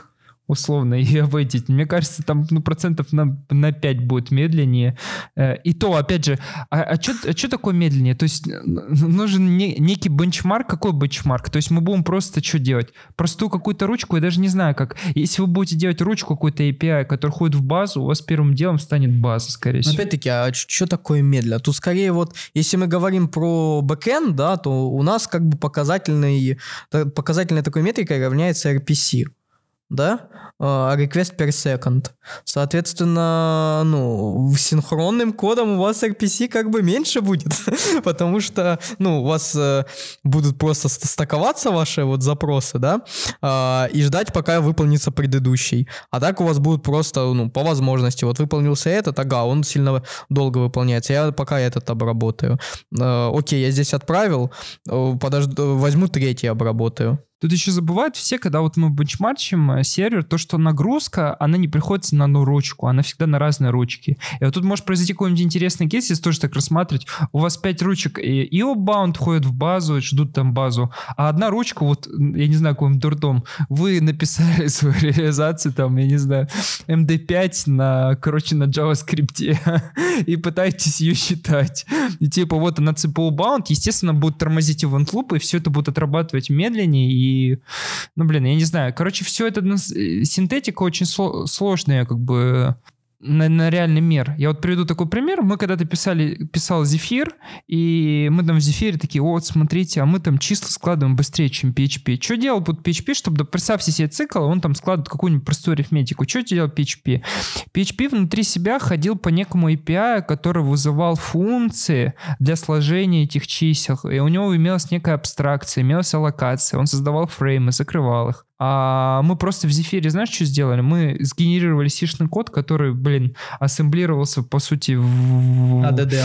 условно, *laughs* и обойдить, мне кажется, там ну, процентов на, на 5 будет медленнее. Э, И то, опять же, а, что такое медленнее? То есть нужен не- некий бенчмарк. Какой бенчмарк? То есть мы будем просто что делать? Простую какую-то ручку, я даже не знаю как. Если вы будете делать ручку какой-то API, который ходит в базу, у вас первым делом станет база, скорее всего. опять-таки, а что такое медленно? Тут скорее вот, если мы говорим про бэкэнд, да, то у нас как бы показательный, показательной такой метрикой равняется RPC, да, а, request per second. Соответственно, ну, синхронным кодом у вас RPC как бы меньше будет, *laughs* потому что, ну, у вас э, будут просто ст- стаковаться ваши вот запросы, да, а, и ждать, пока выполнится предыдущий. А так у вас будут просто, ну, по возможности, вот выполнился этот, ага, он сильно долго выполняется, я пока этот обработаю. Э, окей, я здесь отправил, э, подожду, возьму третий обработаю. Тут еще забывают все, когда вот мы бенчмарчим э, сервер, то, что нагрузка, она не приходится на одну ручку, она всегда на разные ручки. И вот тут может произойти какой-нибудь интересный кейс, если тоже так рассматривать. У вас пять ручек, и IO-баунд ходит в базу, ждут там базу, а одна ручка, вот, я не знаю, какой-нибудь дурдом, вы написали *laughs* свою реализацию, там, я не знаю, MD5 на, короче, на JavaScript, *laughs* и пытаетесь ее считать. И типа вот она CPU bound, естественно, будет тормозить event loop, и все это будет отрабатывать медленнее, и, ну, блин, я не знаю. Короче, все это, э, синтетика очень сло- сложная, как бы, на, на реальный мир. Я вот приведу такой пример. Мы когда-то писали, писал Зефир, и мы там в Зефире такие, вот, смотрите, а мы там числа складываем быстрее, чем PHP. Что делал тут PHP, чтобы, да, представьте себе цикл, он там складывает какую-нибудь простую арифметику. Что делал PHP? PHP внутри себя ходил по некому API, который вызывал функции для сложения этих чисел. И у него имелась некая абстракция, имелась аллокация. Он создавал фреймы, закрывал их. А мы просто в Зефире, знаешь, что сделали? Мы сгенерировали сишный код, который, блин, ассемблировался, по сути, в... АДД.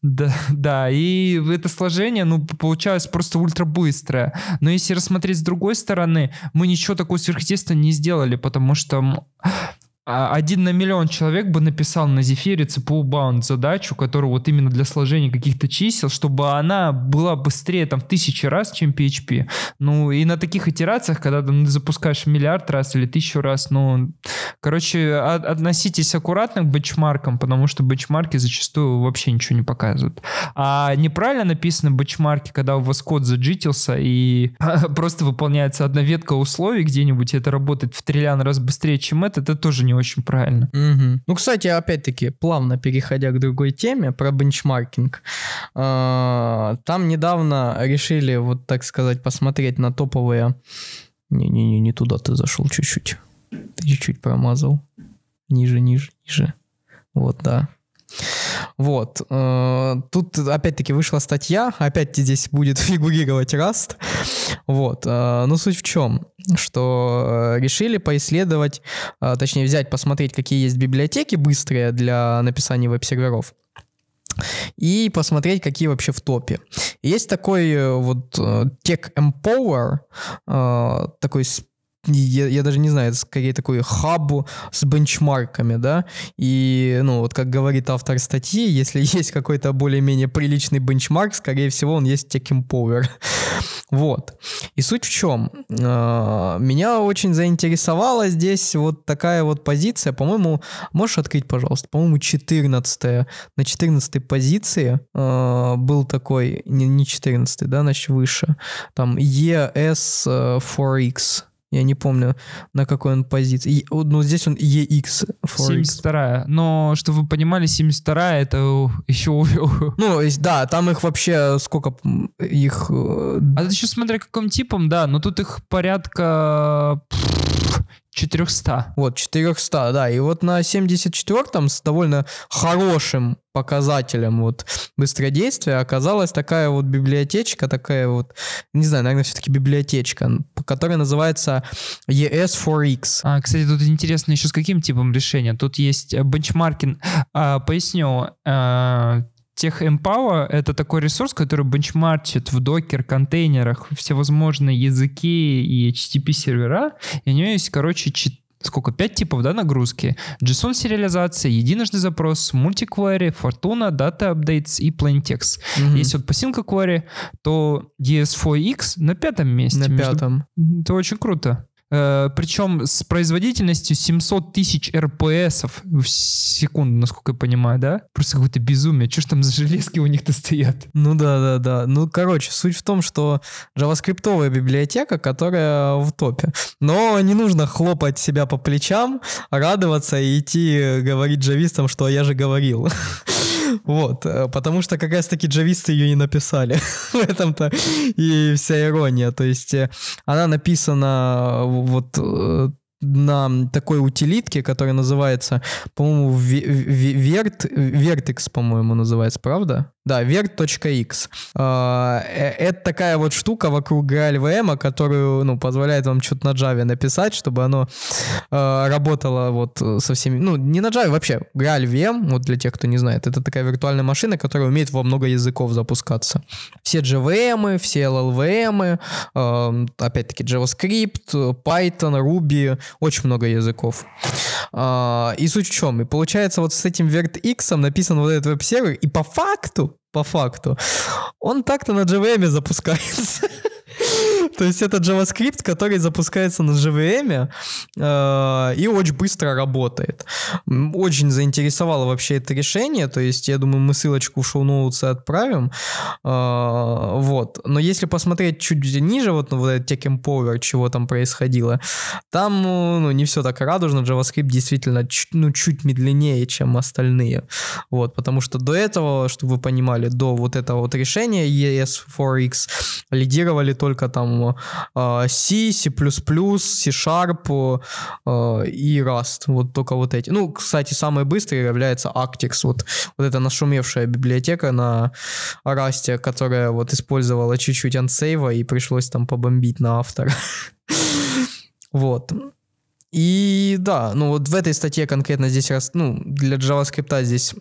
Да, да, и это сложение, ну, получалось просто ультра быстрое. Но если рассмотреть с другой стороны, мы ничего такого сверхъестественного не сделали, потому что а, один на миллион человек бы написал на Зефире CPU bound задачу, которую вот именно для сложения каких-то чисел, чтобы она была быстрее там в тысячи раз, чем PHP. Ну, и на таких итерациях, когда ты запускаешь миллиард раз или тысячу раз, ну, короче, а- относитесь аккуратно к бенчмаркам, потому что бенчмарки зачастую вообще ничего не показывают. А неправильно написаны бенчмарки, когда у вас код заджитился и *laughs* просто выполняется одна ветка условий где-нибудь, это работает в триллион раз быстрее, чем это, это тоже не очень правильно. Мгм. Ну, кстати, опять-таки, плавно переходя к другой теме, про бенчмаркинг. А, Там недавно решили, вот так сказать, посмотреть на топовые... Не-не-не, не туда ты зашел чуть-чуть. Ты чуть-чуть промазал. Ниже, ниже, ниже. Вот, да. Вот. э, Тут опять-таки вышла статья, опять здесь будет *laughs* фигурировать Rust. Вот. э, Но суть в чем? Что э, решили поисследовать, точнее взять, посмотреть, какие есть библиотеки быстрые для написания веб-серверов и посмотреть, какие вообще в топе. Есть такой вот Tech Empower, такой я, я даже не знаю, это скорее такой хаб с бенчмарками, да, и, ну, вот как говорит автор статьи, если *laughs* есть какой-то более-менее приличный бенчмарк, скорее всего, он есть Tech Empower. *laughs* Вот. И суть в чем? Э, Меня очень заинтересовала здесь вот такая вот позиция, по-моему, можешь открыть, пожалуйста, по-моему, 14 на 14 позиции э, был такой, не 14 да, значит, выше, там ES4X, я не помню, на какой он позиции. Вот, Ну, здесь он EX4X. 72 Но, чтобы вы понимали, 72 это еще... Ну, есть- да, там их вообще сколько их... э, А тут еще смотря каким типом, да, но тут их порядка 400. Вот, 400, да. И вот на 74-м с довольно хорошим показателем вот быстродействия оказалась такая вот библиотечка, такая вот, не знаю, наверное, все-таки библиотечка, которая называется ES4X. А, кстати, тут интересно еще с каким типом решения. Тут есть бенчмаркинг. А, поясню. а, Тех Empower — это такой ресурс, который бенчмарчит в докер, контейнерах всевозможные языки и HTTP-сервера. И у него есть, короче, сколько, пять типов, да, нагрузки. JSON сериализация, единожды запрос, мультиквери, Fortuna, Data Updates и Plaintext. Mm-hmm. Если вот посылка query, то ES4X на пятом месте. На между... пятом. Это очень круто. Э, причем с производительностью 700 тысяч РПС в секунду, насколько я понимаю, да? Просто какое-то безумие. Что ж там за железки у них-то стоят? Ну да, да, да. Ну, короче, суть в том, что JavaScript библиотека, которая в топе. Но не нужно хлопать себя по плечам, радоваться и идти говорить джавистам, что я же говорил. *laughs* Вот, э, потому что как раз-таки джависты ее и написали. *laughs* В этом-то и вся ирония. То есть э, она написана вот э, на такой утилитке, которая называется, по-моему, Vert, Vertex, по-моему, называется, правда? Да, vert.x. А, э, это такая вот штука вокруг GraalVM, которую, ну, позволяет вам что-то на Java написать, чтобы оно а, работало вот со всеми, ну, не на Java, вообще, GraalVM, вот для тех, кто не знает, это такая виртуальная машина, которая умеет во много языков запускаться. Все JVM, все LLVM, а, опять-таки JavaScript, Python, Ruby, очень много языков. И суть в чем? И получается вот с этим VertX написан вот этот веб-сервер, и по факту по факту, он так-то на JVM запускается. *laughs* То есть это JavaScript, который запускается на JVM э, и очень быстро работает. Очень заинтересовало вообще это решение, то есть я думаю, мы ссылочку в шоу-ноутсы отправим. Э, вот. Но если посмотреть чуть ниже, вот, ну, вот этот Tech Empower, чего там происходило, там ну, не все так радужно, JavaScript действительно ну, чуть медленнее, чем остальные. Вот, потому что до этого, чтобы вы понимали, до вот этого вот решения ES4X лидировали только там а, C, C++, C-Sharp а, и Rust. Вот только вот эти. Ну, кстати, самый быстрый является Actix. Вот, вот эта нашумевшая библиотека на Rust, которая вот использовала чуть-чуть ансейва и пришлось там побомбить на автора. *laughs* Вот. И да, ну вот в этой статье конкретно здесь, раз, ну, для JavaScript здесь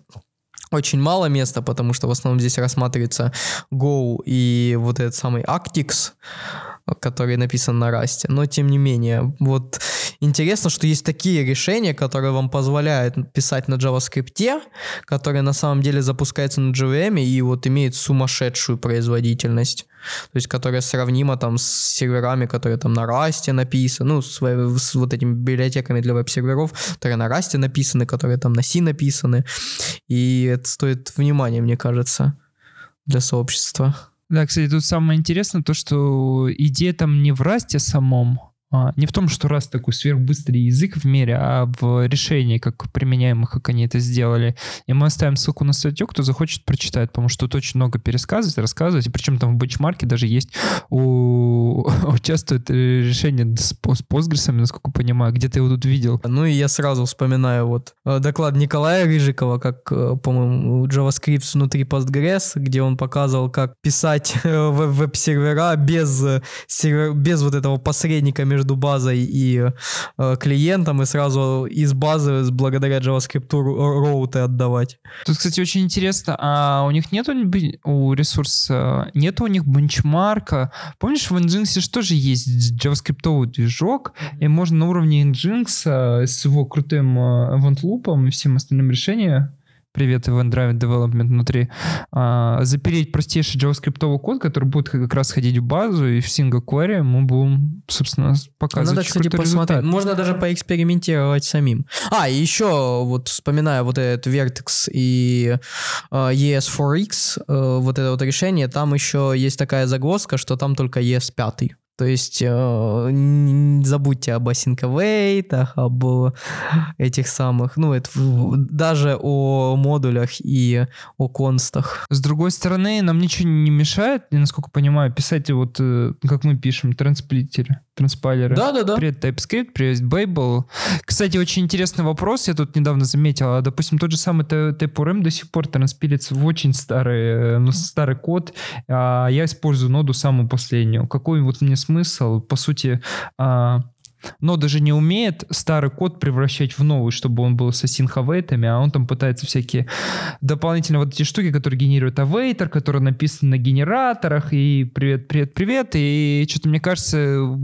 очень мало места, потому что в основном здесь рассматривается Go и вот этот самый Actix который написан на расте. Но тем не менее, вот интересно, что есть такие решения, которые вам позволяют писать на JavaScript, которые на самом деле запускаются на JVM и вот имеют сумасшедшую производительность. То есть, которая сравнима там с серверами, которые там на расте написаны, ну, с, с вот этими библиотеками для веб-серверов, которые на расте написаны, которые там на C написаны. И это стоит внимания, мне кажется, для сообщества. Да, кстати, тут самое интересное то, что идея там не в расте самом, не в том, что раз такой сверхбыстрый язык в мире, а в решении, как применяемых, как они это сделали. И мы оставим ссылку на статью, кто захочет, прочитает, потому что тут очень много пересказывать, рассказывать, и причем там в бенчмарке даже есть у... *laughs* участвует решение с, с Postgres, насколько понимаю, где ты его тут видел. Ну и я сразу вспоминаю вот э, доклад Николая Рыжикова, как, э, по-моему, JavaScript внутри Postgres, где он показывал, как писать э, веб-сервера без, сервер, без вот этого посредника между между базой и э, клиентом и сразу из базы благодаря JavaScript роуты отдавать. Тут, кстати, очень интересно, а у них нет у ресурса, нет у них бенчмарка? Помнишь, в Nginx же тоже есть JavaScript движок, и можно на уровне Nginx с его крутым э, event loop и всем остальным решением привет Event Driven Development внутри, а, запереть простейший JavaScript код, который будет как раз ходить в базу, и в single query мы будем, собственно, показывать Надо, кстати, посмотреть. Результат. Можно даже поэкспериментировать самим. А, и еще, вот вспоминая вот этот Vertex и uh, ES4X, uh, вот это вот решение, там еще есть такая загвоздка, что там только ES5. То есть э, не забудьте об асинковейтах, об этих самых, ну, это даже о модулях и о констах. С другой стороны, нам ничего не мешает, насколько понимаю, писать вот, э, как мы пишем, трансплитеры транспайлеры. Да, да, да. Привет TypeScript, привет Babel. Кстати, очень интересный вопрос, я тут недавно заметил. А, допустим, тот же самый TypeORM до сих пор транспилится в очень старый, ну, старый код. А я использую ноду самую последнюю. Какой вот мне смысл? По сути, а, нода же не умеет старый код превращать в новый, чтобы он был с async а он там пытается всякие дополнительные вот эти штуки, которые генерируют await, которые написаны на генераторах, и привет, привет, привет, и что-то мне кажется,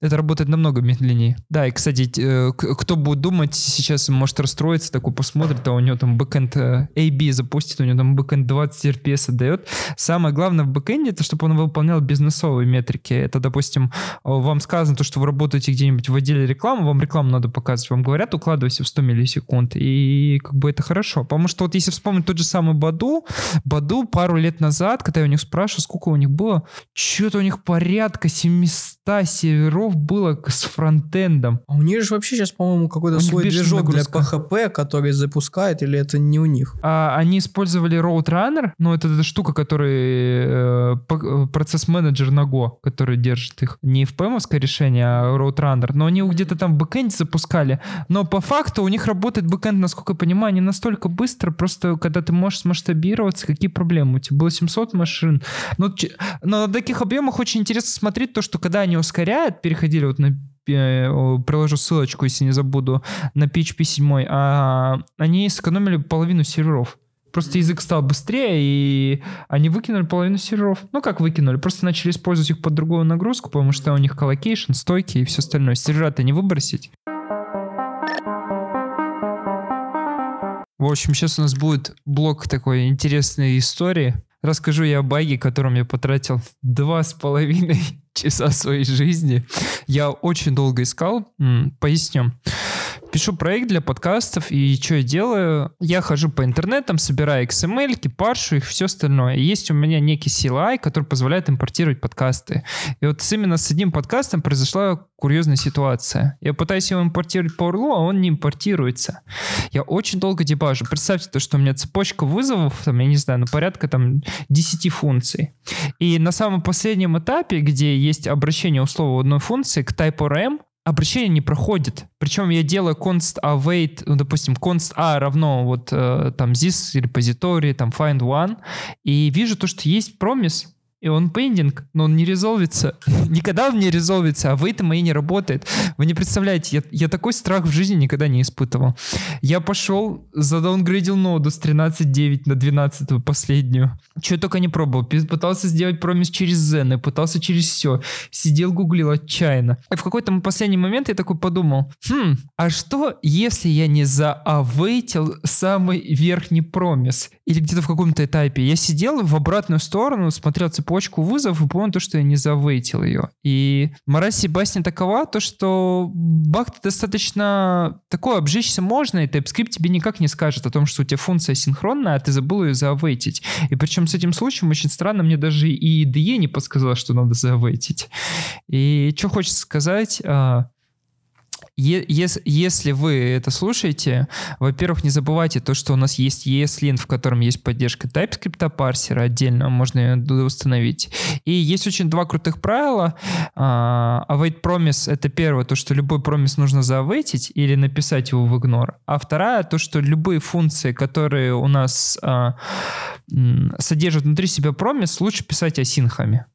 это работает намного медленнее. Да, и, кстати, э, кто будет думать, сейчас может расстроиться, такой посмотрит, а у него там бэкэнд э, AB запустит, у него там бэкэнд 20 RPS отдает. Самое главное в бэкэнде, это чтобы он выполнял бизнесовые метрики. Это, допустим, вам сказано то, что вы работаете где-нибудь в отделе рекламы, вам рекламу надо показывать, вам говорят, укладывайся в 100 миллисекунд, и как бы это хорошо. Потому что вот если вспомнить тот же самый Badoo, Баду пару лет назад, когда я у них спрашивал, сколько у них было, что-то у них порядка 700 серверов было с фронтендом. А у них же вообще сейчас, по-моему, какой-то свой движок для PHP, который запускает, или это не у них? А, они использовали Roadrunner, но это эта штука, который э, процесс-менеджер на Go, который держит их. Не в ПМовское решение, а Roadrunner. Но они где-то там в бэкэнде запускали. Но по факту у них работает бэкэнд, насколько я понимаю, не настолько быстро, просто когда ты можешь масштабироваться, какие проблемы? У тебя было 700 машин. Но, но на таких объемах очень интересно смотреть то, что когда они ускоряют, переходили вот на приложу ссылочку, если не забуду, на PHP 7, а они сэкономили половину серверов. Просто язык стал быстрее, и они выкинули половину серверов. Ну, как выкинули? Просто начали использовать их под другую нагрузку, потому что у них colocation, стойки и все остальное. Сервера-то не выбросить. В общем, сейчас у нас будет блок такой интересной истории. Расскажу я о баге, которым я потратил два с половиной часа своей жизни. Я очень долго искал. Поясню пишу проект для подкастов, и что я делаю? Я хожу по интернетам, собираю XML, паршу их, все остальное. Есть у меня некий CLI, который позволяет импортировать подкасты. И вот именно с одним подкастом произошла курьезная ситуация. Я пытаюсь его импортировать по URL, а он не импортируется. Я очень долго дебажу. Представьте то, что у меня цепочка вызовов, там, я не знаю, на порядка там 10 функций. И на самом последнем этапе, где есть обращение условия одной функции к type RM, обращение не проходит. Причем я делаю const await, ну, допустим, const a равно вот э, там this repository, там find one, и вижу то, что есть промис, и он пендинг, но он не резолвится. *laughs* никогда он не резолвится, а в этом и не работает. Вы не представляете, я, я такой страх в жизни никогда не испытывал. Я пошел, задаунгрейдил ноду с 13.9 на 12 последнюю. Что только не пробовал. Пытался сделать промис через Zen, пытался через все. Сидел, гуглил отчаянно. И в какой-то последний момент я такой подумал, хм, а что, если я не заавейтил самый верхний промис? Или где-то в каком-то этапе. Я сидел в обратную сторону, смотрел цепочку цепочку вызов и понял то, что я не завейтил ее. И мораль басни такова, то, что баг достаточно такой, обжечься можно, и TypeScript тебе никак не скажет о том, что у тебя функция синхронная, а ты забыл ее завейтить. И причем с этим случаем очень странно, мне даже и IDE не подсказала, что надо завейтить. И что хочется сказать, а, если, вы это слушаете, во-первых, не забывайте то, что у нас есть ESLint, в котором есть поддержка TypeScript парсера отдельно, можно ее установить. И есть очень два крутых правила. Uh, await promise — это первое, то, что любой промис нужно заавейтить или написать его в ignore. А вторая — то, что любые функции, которые у нас uh, содержат внутри себя промис, лучше писать асинхами.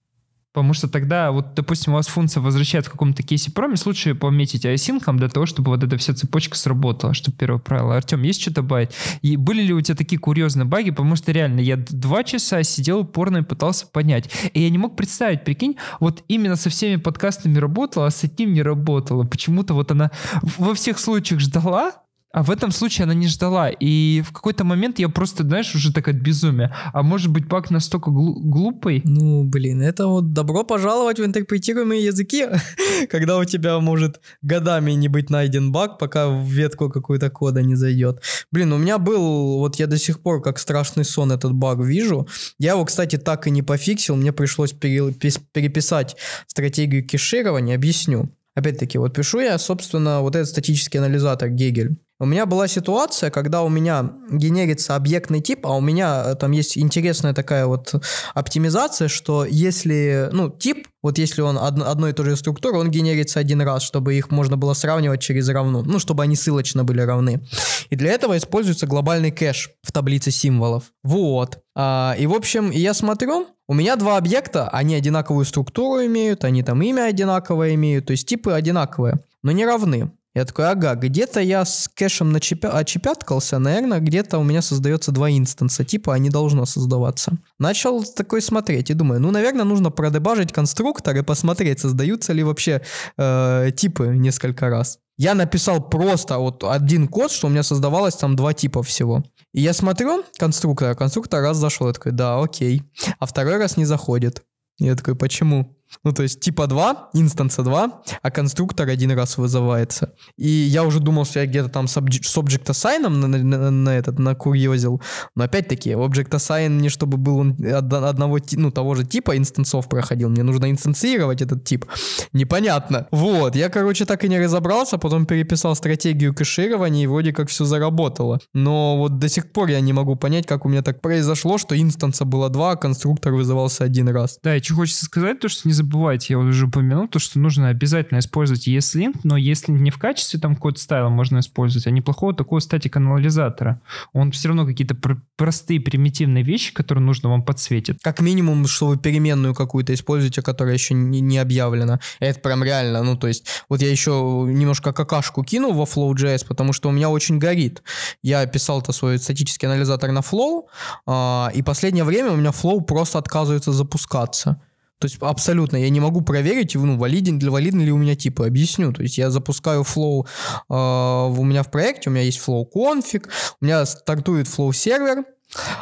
Потому что тогда, вот, допустим, у вас функция возвращает в каком-то кейсе промис, лучше пометить асинком для того, чтобы вот эта вся цепочка сработала, чтобы первое правило. Артем, есть что добавить? И были ли у тебя такие курьезные баги? Потому что реально, я два часа сидел упорно и пытался понять. И я не мог представить, прикинь, вот именно со всеми подкастами работала, а с этим не работала. Почему-то вот она во всех случаях ждала, а в этом случае она не ждала. И в какой-то момент я просто, знаешь, уже так от безумия. А может быть, баг настолько глу- глупый? Ну, блин, это вот добро пожаловать в интерпретируемые языки, *laughs* когда у тебя может годами не быть найден баг, пока в ветку какую-то кода не зайдет. Блин, у меня был, вот я до сих пор как страшный сон этот баг вижу. Я его, кстати, так и не пофиксил. Мне пришлось переписать стратегию кеширования. Объясню. Опять-таки, вот пишу я, собственно, вот этот статический анализатор Гегель. У меня была ситуация, когда у меня генерится объектный тип, а у меня э, там есть интересная такая вот оптимизация, что если, ну, тип, вот если он од- одной и той же структуры, он генерится один раз, чтобы их можно было сравнивать через равну, ну, чтобы они ссылочно были равны. И для этого используется глобальный кэш в таблице символов. Вот. А, и, в общем, я смотрю, у меня два объекта, они одинаковую структуру имеют, они там имя одинаковое имеют, то есть типы одинаковые, но не равны. Я такой, ага, где-то я с кэшем начепя... очепяткался, наверное, где-то у меня создается два инстанса, типа, не должно создаваться. Начал такой смотреть и думаю, ну, наверное, нужно продебажить конструктор и посмотреть, создаются ли вообще э, типы несколько раз. Я написал просто вот один код, что у меня создавалось там два типа всего. И я смотрю конструктор, конструктор раз зашел, я такой, да, окей. А второй раз не заходит. Я такой, почему? Ну, то есть типа 2, инстанса 2, а конструктор один раз вызывается. И я уже думал, что я где-то там с object assign на, на, на, на этот, накурьезил. Но опять-таки, object assign мне, чтобы был он одного, ну, того же типа инстансов проходил. Мне нужно инстанцировать этот тип. Непонятно. Вот, я, короче, так и не разобрался, потом переписал стратегию кэширования, и вроде как все заработало. Но вот до сих пор я не могу понять, как у меня так произошло, что инстанса было два, а конструктор вызывался один раз. Да, и что хочется сказать, то, что не забывайте, я уже упомянул, то, что нужно обязательно использовать ESLint, но если не в качестве там код стайла можно использовать, а неплохого такого статик анализатора. Он все равно какие-то пр- простые примитивные вещи, которые нужно вам подсветит. Как минимум, что вы переменную какую-то используете, которая еще не, не объявлена. Это прям реально, ну то есть, вот я еще немножко какашку кинул во Flow.js, потому что у меня очень горит. Я писал-то свой статический анализатор на Flow, э, и последнее время у меня Flow просто отказывается запускаться. То есть абсолютно я не могу проверить, ну, валиден, для валиден ли у меня типы. Объясню. То есть я запускаю Flow э, у меня в проекте, у меня есть Flow config, у меня стартует Flow сервер,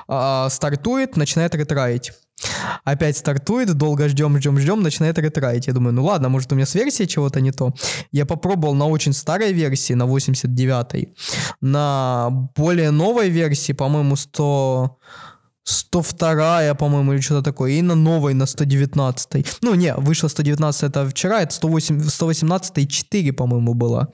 э, стартует, начинает ретраить. Опять стартует, долго ждем, ждем, ждем, начинает ретраить. Я думаю, ну ладно, может у меня с версией чего-то не то. Я попробовал на очень старой версии, на 89-й. На более новой версии, по-моему, 100... 102, по-моему, или что-то такое, и на новой, на 119. Ну, не, вышла 119 это вчера, это 108, 118 4, по-моему, была.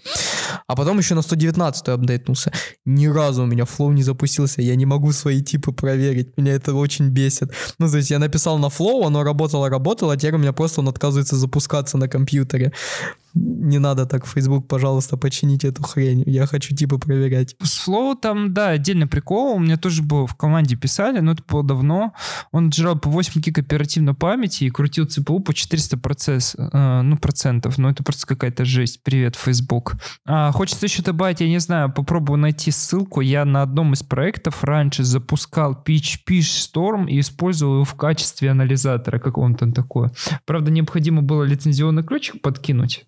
А потом еще на 119 апдейтнулся. Ни разу у меня Flow не запустился, я не могу свои типы проверить, меня это очень бесит. Ну, то есть я написал на Flow, оно работало, работало, а теперь у меня просто он отказывается запускаться на компьютере не надо так, Facebook, пожалуйста, почините эту хрень. Я хочу типа проверять. С Flow там, да, отдельный прикол. У меня тоже было в команде писали, но это было давно. Он жрал по 8 гиг оперативной памяти и крутил ЦПУ по 400 процесс, э, ну, процентов. Ну, это просто какая-то жесть. Привет, Facebook. А, хочется еще добавить, я не знаю, попробую найти ссылку. Я на одном из проектов раньше запускал PHP Storm и использовал его в качестве анализатора какого-то такое. Правда, необходимо было лицензионный ключик подкинуть.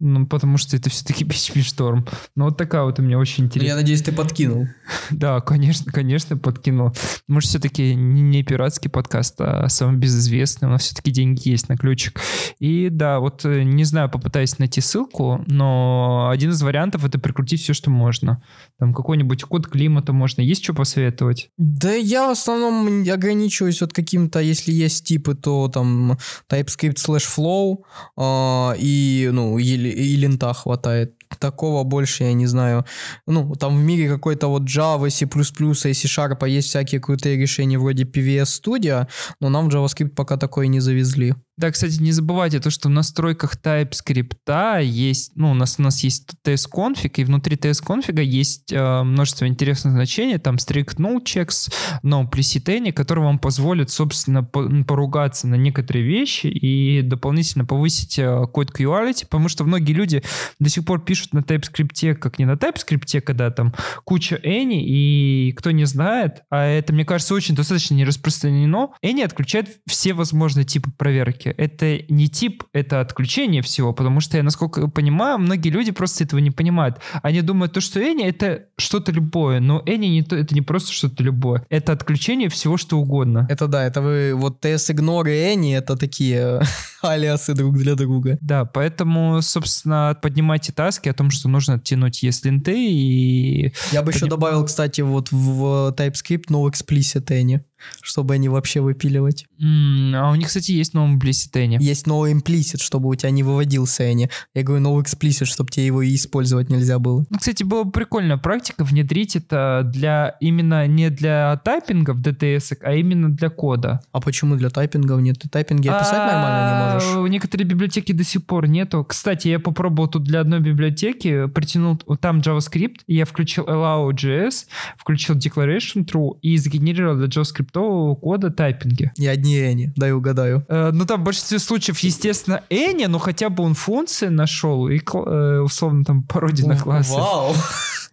Ну, потому что это все-таки PHP Storm. Но вот такая вот у меня очень интересная. Ну, я надеюсь, ты подкинул. *laughs* да, конечно, конечно, подкинул. Может, все-таки не пиратский подкаст, а самый безызвестный. У нас все-таки деньги есть на ключик. И да, вот э, не знаю, попытаюсь найти ссылку, но один из вариантов это прикрутить все, что можно. Там какой-нибудь код климата можно. Есть что посоветовать? Да я в основном ограничиваюсь вот каким-то, если есть типы, то там TypeScript slash flow э, и, ну, или и лента хватает. Такого больше я не знаю. Ну, там в мире какой-то вот Java, C++ и C-Sharp есть всякие крутые решения вроде PVS Studio, но нам JavaScript пока такое не завезли. Да, кстати, не забывайте то, что в настройках TypeScript есть, ну, у нас, у нас есть TS-конфиг, и внутри TS-конфига есть э, множество интересных значений, там strict null checks, no implicit any, которые вам позволят, собственно, по, поругаться на некоторые вещи и дополнительно повысить э, код quality, потому что многие люди до сих пор пишут на TypeScript, как не на TypeScript, когда там куча any, и кто не знает, а это, мне кажется, очень достаточно не распространено, any отключает все возможные типы проверки. Это не тип, это отключение всего, потому что я, насколько понимаю, многие люди просто этого не понимают. Они думают, то, что Эни — это что-то любое, но Эни не то, это не просто что-то любое. Это отключение всего, что угодно. Это да, это вы, вот TS Ignore и Эни — это такие *laughs* алиасы друг для друга. Да, поэтому, собственно, поднимайте таски том, что нужно тянуть ESLint и... Я бы еще добавил, кстати, вот в TypeScript no explicit Any чтобы они вообще выпиливать. Mm, а у них, кстати, есть no implicit any. Есть no implicit, чтобы у тебя не выводился any. Я говорю no explicit, чтобы тебе его и использовать нельзя было. Ну, кстати, была бы прикольная практика внедрить это для именно не для тайпинга в DTS, а именно для кода. А почему для тайпингов нет? Ты тайпинги описать а, нормально не можешь? Некоторые библиотеки до сих пор нету. Кстати, я попробовал тут для одной библиотеки, притянул там JavaScript, я включил allow.js, включил declaration true и сгенерировал для JavaScript скриптового кода тайпинге. И одни Any, дай угадаю. Э, ну, там в большинстве случаев, естественно, Any, но хотя бы он функции нашел и, э, условно, там пародии на классы. Вау! *laughs*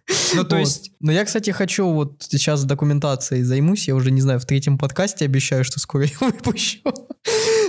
*laughs* Ну, то Вот. есть, Но я, кстати, хочу вот сейчас документацией займусь. Я уже не знаю, в третьем подкасте обещаю, что скоро *laughs* я выпущу.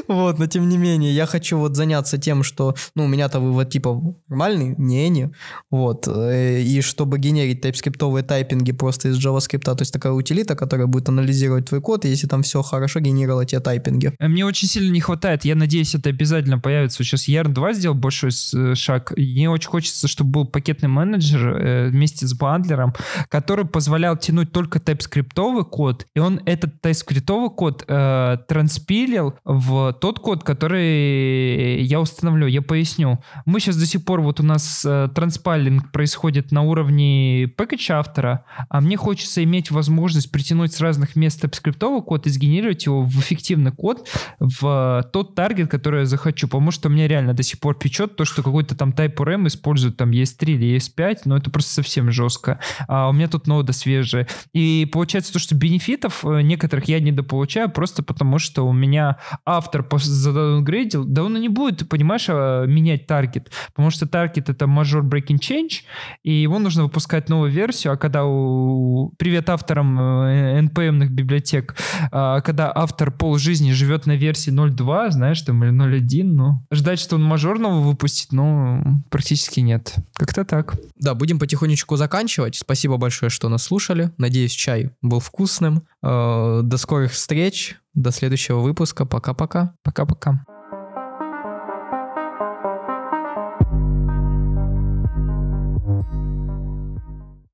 Вот, но тем не менее, я хочу вот заняться тем, что, ну, у меня-то вывод типа нормальный, не не, вот, э, и чтобы генерить тайпскриптовые тайпинги просто из JavaScript, то есть такая утилита, которая будет анализировать твой код, и если там все хорошо, генерировала тебе тайпинги. э, мне очень сильно не хватает. Я надеюсь, это обязательно появится. Сейчас Yarn 2 сделал большой э, шаг. Мне очень хочется, чтобы был пакетный менеджер э, вместе с бандлером, который позволял тянуть только TypeScript код, и он этот TypeScript код э, транспилил в тот код, который я установлю. Я поясню. Мы сейчас до сих пор, вот у нас э, транспайлинг происходит на уровне package автора, а мне хочется иметь возможность притянуть с разных мест TypeScript код и сгенерировать его в эффективный код в тот таргет, который я захочу, потому что меня реально до сих пор печет то, что какой-то там Type RM использует там ES3 или ES5, но это просто совсем жестко. А у меня тут нода свежая. И получается то, что бенефитов э, некоторых я недополучаю просто потому, что у меня автор задаунгрейдил, да он и не будет, понимаешь, а, менять таргет, потому что таргет это major breaking change, и его нужно выпускать новую версию, а когда у... Привет авторам э, NPM-ных библиотек, а, когда автор полжизни живет на версии 0.2, знаешь, там, или 0.1, ну, ждать, что он мажорного выпустит, ну, практически нет. Как-то так. Да, будем потихонечку заканчивать. Спасибо большое, что нас слушали. Надеюсь, чай был вкусным. Э, До скорых встреч, до следующего выпуска. Пока-пока. Пока-пока.